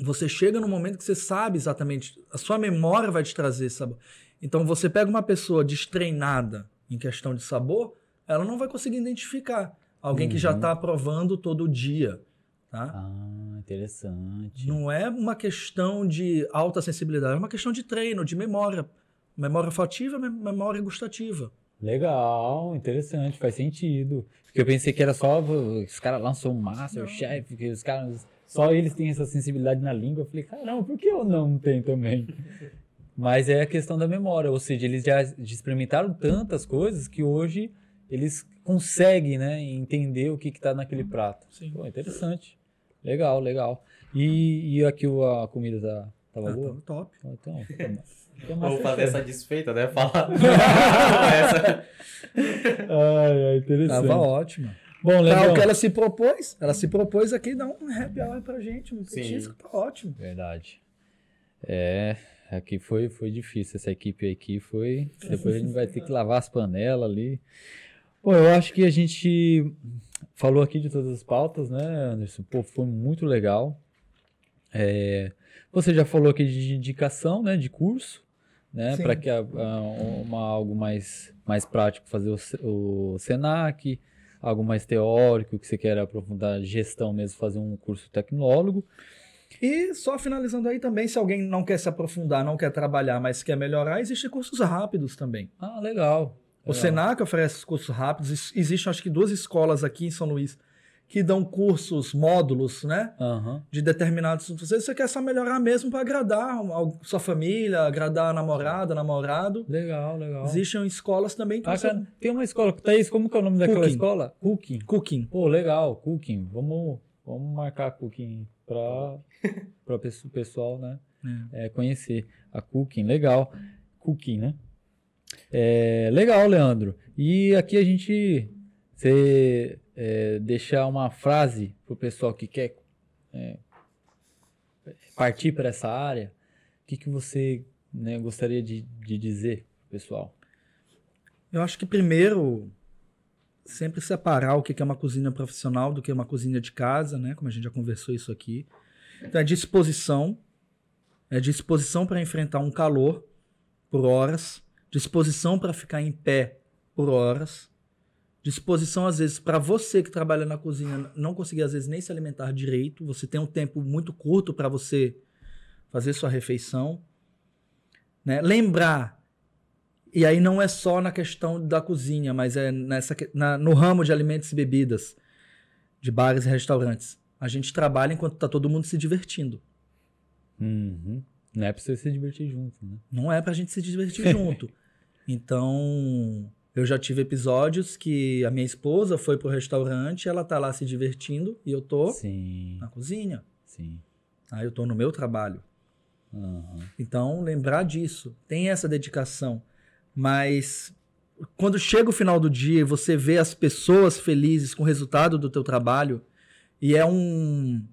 você chega no momento que você sabe exatamente, a sua memória vai te trazer esse sabor. Então você pega uma pessoa destreinada em questão de sabor, ela não vai conseguir identificar alguém uhum. que já está provando todo dia. Tá? Ah, interessante. Não é uma questão de alta sensibilidade, é uma questão de treino, de memória. Memória fativa, memória gustativa. Legal, interessante, faz sentido. Porque eu pensei que era só os caras lançam um Masterchef, que os caras só eles têm essa sensibilidade na língua. Eu falei, caramba, por que eu não tenho também? Mas é a questão da memória, ou seja, eles já experimentaram tantas coisas que hoje eles conseguem né, entender o que está naquele prato. Sim. Pô, interessante. Legal, legal. E, e aqui a comida tá, tava ah, boa? top. Então, então Vamos fazer essa desfeita, né? Falar. essa. ai, ai, interessante. Tava ótima. Bom, Leandro. Tá, o que ela se propôs, ela se propôs aqui dar um happy hour pra gente, um petisco, tá ótimo. Verdade. É, Aqui foi, foi difícil, essa equipe aqui foi. Depois a gente vai ter que lavar as panelas ali. Bom, eu acho que a gente falou aqui de todas as pautas, né, Anderson? Pô, foi muito legal. É, você já falou aqui de indicação, né, de curso, né, para que a, a, uma, algo mais, mais prático fazer o, o Senac, algo mais teórico que você quer aprofundar gestão mesmo, fazer um curso tecnólogo. E só finalizando aí também, se alguém não quer se aprofundar, não quer trabalhar, mas quer melhorar, existem cursos rápidos também. Ah, legal. O legal. Senac oferece cursos rápidos. Existem, acho que, duas escolas aqui em São Luís que dão cursos, módulos, né? Uhum. De determinados. Você, você quer só melhorar mesmo para agradar a sua família, agradar a namorada, namorado. Legal, legal. Existem escolas também que ah, você... Tem uma escola, Thaís, como que é o nome daquela cooking. escola? Cooking. Cooking. Pô, legal, Cooking. Vamos, vamos marcar Cooking para o pessoal né, é. É, conhecer a Cooking. Legal. Cooking, né? É, legal, Leandro. E aqui a gente você é, deixar uma frase para o pessoal que quer é, partir para essa área. O que, que você né, gostaria de, de dizer pessoal? Eu acho que primeiro sempre separar o que é uma cozinha profissional do que é uma cozinha de casa, né? Como a gente já conversou isso aqui. Então é disposição, é disposição para enfrentar um calor por horas, disposição para ficar em pé por horas, disposição às vezes para você que trabalha na cozinha não conseguir às vezes nem se alimentar direito, você tem um tempo muito curto para você fazer sua refeição, né? Lembrar e aí não é só na questão da cozinha, mas é nessa, na, no ramo de alimentos e bebidas, de bares e restaurantes. A gente trabalha enquanto está todo mundo se divertindo. Uhum. Não é para você se divertir junto, né? Não é para a gente se divertir junto. Então, eu já tive episódios que a minha esposa foi pro restaurante, ela tá lá se divertindo e eu tô Sim. na cozinha. Sim. Aí eu tô no meu trabalho. Uhum. Então, lembrar disso. Tem essa dedicação. Mas quando chega o final do dia e você vê as pessoas felizes com o resultado do teu trabalho, e é um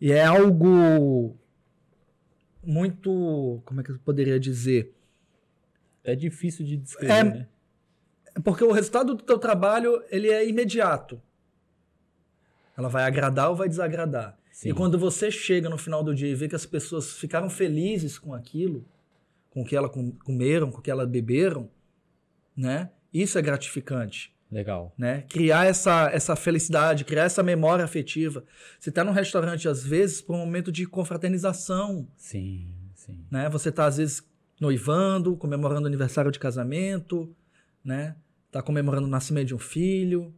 e é algo muito, como é que eu poderia dizer? É difícil de descrever, é, né? Porque o resultado do teu trabalho, ele é imediato. Ela vai agradar ou vai desagradar. Sim. E quando você chega no final do dia e vê que as pessoas ficaram felizes com aquilo, com o que elas comeram, com o que elas beberam, né? Isso é gratificante. Legal. Né? Criar essa, essa felicidade, criar essa memória afetiva. Você está num restaurante, às vezes, por um momento de confraternização. Sim, sim. Né? Você está, às vezes, noivando, comemorando aniversário de casamento, né? Tá comemorando o nascimento de um filho,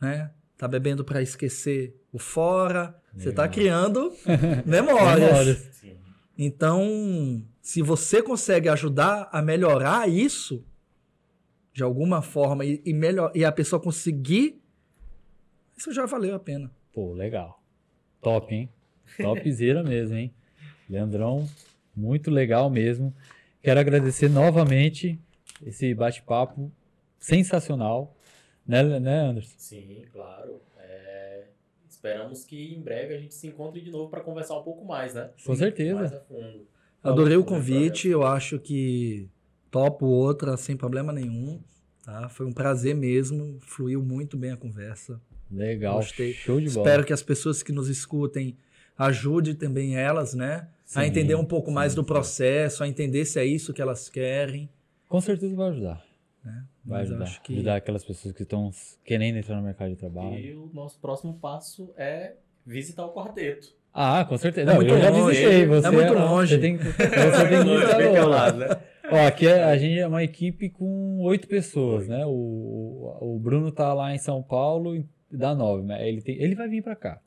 né? Tá bebendo para esquecer o fora. Você está criando memórias. memórias. Então, se você consegue ajudar a melhorar isso, de alguma forma e, e, melhor, e a pessoa conseguir, isso já valeu a pena. Pô, legal. Top, hein? Topzera mesmo, hein? Leandrão, muito legal mesmo. Quero agradecer novamente esse bate-papo sensacional. Né, né, Anderson? Sim, claro. É... Esperamos que em breve a gente se encontre de novo para conversar um pouco mais, né? Com certeza. Mais a fundo. Adorei o convite, eu acho que topo outra sem problema nenhum. Tá? Foi um prazer mesmo, fluiu muito bem a conversa. Legal, Gostei. show de bola. Espero que as pessoas que nos escutem ajude também elas, né? Sim, a entender um pouco sim, mais do sim. processo, a entender se é isso que elas querem. Com certeza vai ajudar. Né? Vai Mas ajudar. Que... Ajudar aquelas pessoas que estão querendo entrar no mercado de trabalho. E o nosso próximo passo é visitar o quarteto. Ah, com certeza. É não, eu já visitei. Você, é muito longe. Você tem, você tem que estar lado, né? Ó, aqui é, a gente é uma equipe com oito pessoas, né? O, o Bruno tá lá em São Paulo e dá nove, né? Ele, tem, ele vai vir para cá.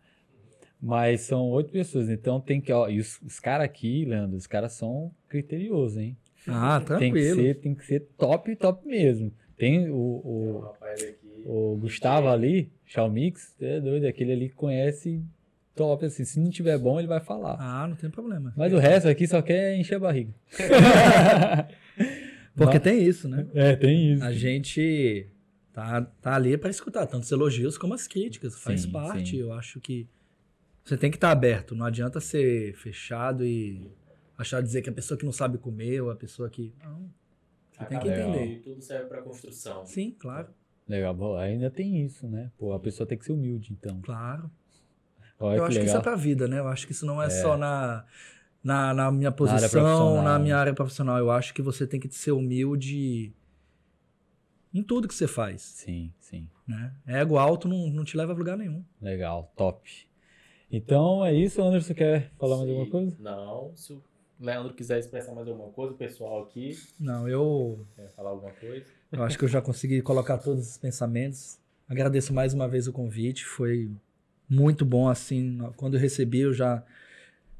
Mas são oito pessoas, então tem que, ó, e os, os caras aqui, Leandro, os caras são criteriosos, hein? Ah, tranquilo. Tem que ser, tem que ser top, top mesmo. Tem o, o, o Gustavo ali, Xiaomix, é doido, aquele ali que conhece top, assim. Se não tiver bom, ele vai falar. Ah, não tem problema. Mas o resto aqui só quer encher a barriga. Porque Mas, tem isso, né? É, tem isso. A gente tá, tá ali para escutar tanto os elogios como as críticas. Faz sim, parte. Sim. Eu acho que você tem que estar tá aberto. Não adianta ser fechado e achar dizer que a pessoa que não sabe comer ou a pessoa que. Não. Você tem que entender. Legal. Tudo serve para construção. Sim, claro. Legal, bom, ainda tem isso, né? Pô, a pessoa tem que ser humilde, então. Claro. Olha eu que acho legal. que isso é pra vida, né? Eu acho que isso não é, é. só na, na, na, minha posição, na, na minha área profissional. Eu acho que você tem que ser humilde em tudo que você faz. Sim, sim. Né? Ego alto não, não te leva a lugar nenhum. Legal, top. Então é isso, Anderson. Quer falar Sim, mais alguma coisa? Não. Se o Leandro quiser expressar mais alguma coisa, o pessoal aqui. Não, eu. Quer falar alguma coisa? Eu acho que eu já consegui colocar todos os pensamentos. Agradeço mais uma vez o convite. Foi muito bom, assim. Quando eu recebi, eu já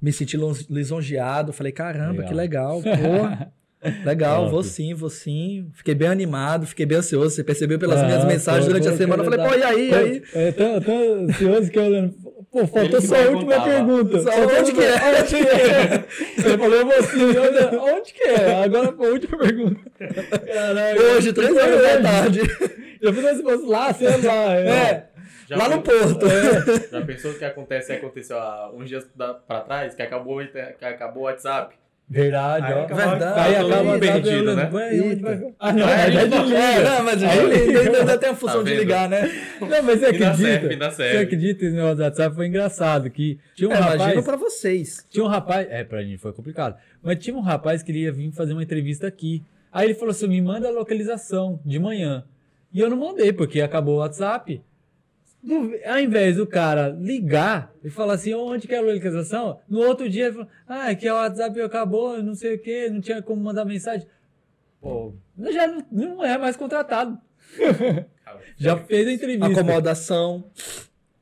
me senti lisonjeado. Falei, caramba, legal. que legal, pô. Legal, vou sim, vou sim. Fiquei bem animado, fiquei bem ansioso. Você percebeu pelas ah, minhas mensagens pô, durante pô, a semana. Eu falei, pô, e aí, e aí? É, tô, tô ansioso que eu Pô, faltou só a última pergunta. Só onde que é? Onde que é? Você falou você, olha, onde que é? Agora a última pergunta. Caraca, Hoje, três horas da tarde. Já fiz se fosse lá, sei lá. É. é. Já lá no Porto. É. Já pensou o que acontece, aconteceu há uns dias pra trás, que acabou, que acabou o WhatsApp? Verdade, aí ó. Acaba, verdade. Aí acaba perdido, né? Ah, não, é, já desliga. É, não, mas ainda, ainda tem a função tá de ligar, né? Não, mas você acredita? Você acredita que esse negócio do WhatsApp foi engraçado, que tinha um é, rapaz... Imagina pra vocês. Tinha um rapaz... É, pra gente foi complicado. Mas tinha um rapaz que ele ia vir fazer uma entrevista aqui. Aí ele falou assim, me manda a localização de manhã. E eu não mandei, porque acabou o WhatsApp ao invés do cara ligar e falar assim, onde que é a localização? No outro dia ele falou, ah, é que o WhatsApp acabou, não sei o que, não tinha como mandar mensagem. Pô, já não, não é mais contratado. já fez a entrevista. Acomodação.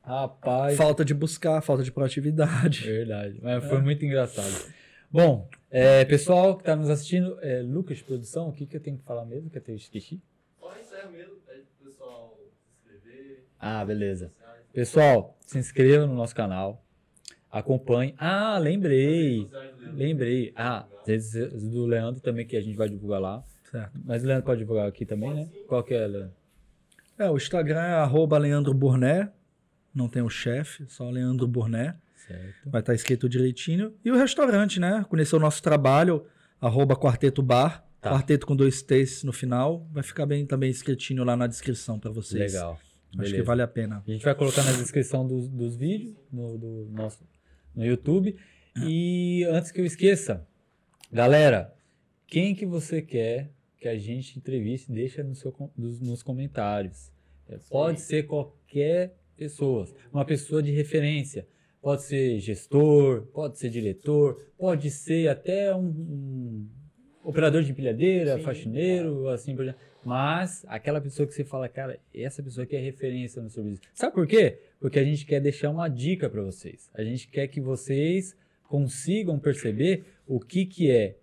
Rapaz. Falta de buscar, falta de proatividade. Verdade. Mas é. foi muito engraçado. Bom, é, pessoal que está nos assistindo, é, Lucas Produção, o que, que eu tenho que falar mesmo? Que eu esqueci? Só isso mesmo. Ah, beleza. Pessoal, se inscreva no nosso canal. Acompanhe. Ah, lembrei. Lembrei. Ah, do Leandro também, que a gente vai divulgar lá. Certo. Mas o Leandro pode divulgar aqui também, né? Qual que é, Leandro? É, o Instagram é arroba Leandro Burné. Não tem o chefe, só Leandro Burné. Certo. Vai estar escrito direitinho. E o restaurante, né? Conhecer o nosso trabalho, arroba Quarteto Bar. Tá. Quarteto com dois T's no final. Vai ficar bem também escritinho lá na descrição para vocês. Legal. Acho que vale a pena. A gente vai colocar na descrição dos, dos vídeos no, do nosso, no YouTube. E antes que eu esqueça, galera, quem que você quer que a gente entreviste, deixa no seu, nos comentários. É, pode ser qualquer pessoa, uma pessoa de referência. Pode ser gestor, pode ser diretor, pode ser até um, um operador de empilhadeira, Sim, faxineiro, claro. assim por exemplo. Mas aquela pessoa que você fala, cara, essa pessoa que é referência no serviço. Sabe por quê? Porque a gente quer deixar uma dica para vocês. A gente quer que vocês consigam perceber o que, que é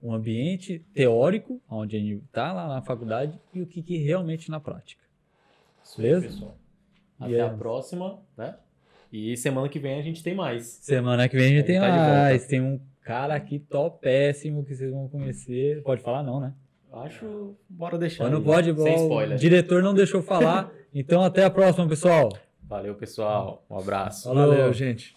um ambiente teórico, onde a gente está lá na faculdade, e o que, que realmente na prática. Beleza? Pessoal. Até yeah. a próxima, né? E semana que vem a gente tem mais. Semana que vem a gente tem tá mais. Tem um cara aqui topéssimo que vocês vão conhecer. Pode falar não, né? Acho, bora deixar. Mas não pode, Sem spoiler. O diretor não deixou falar. então até a próxima, pessoal. Valeu, pessoal. Um abraço. Valeu, gente.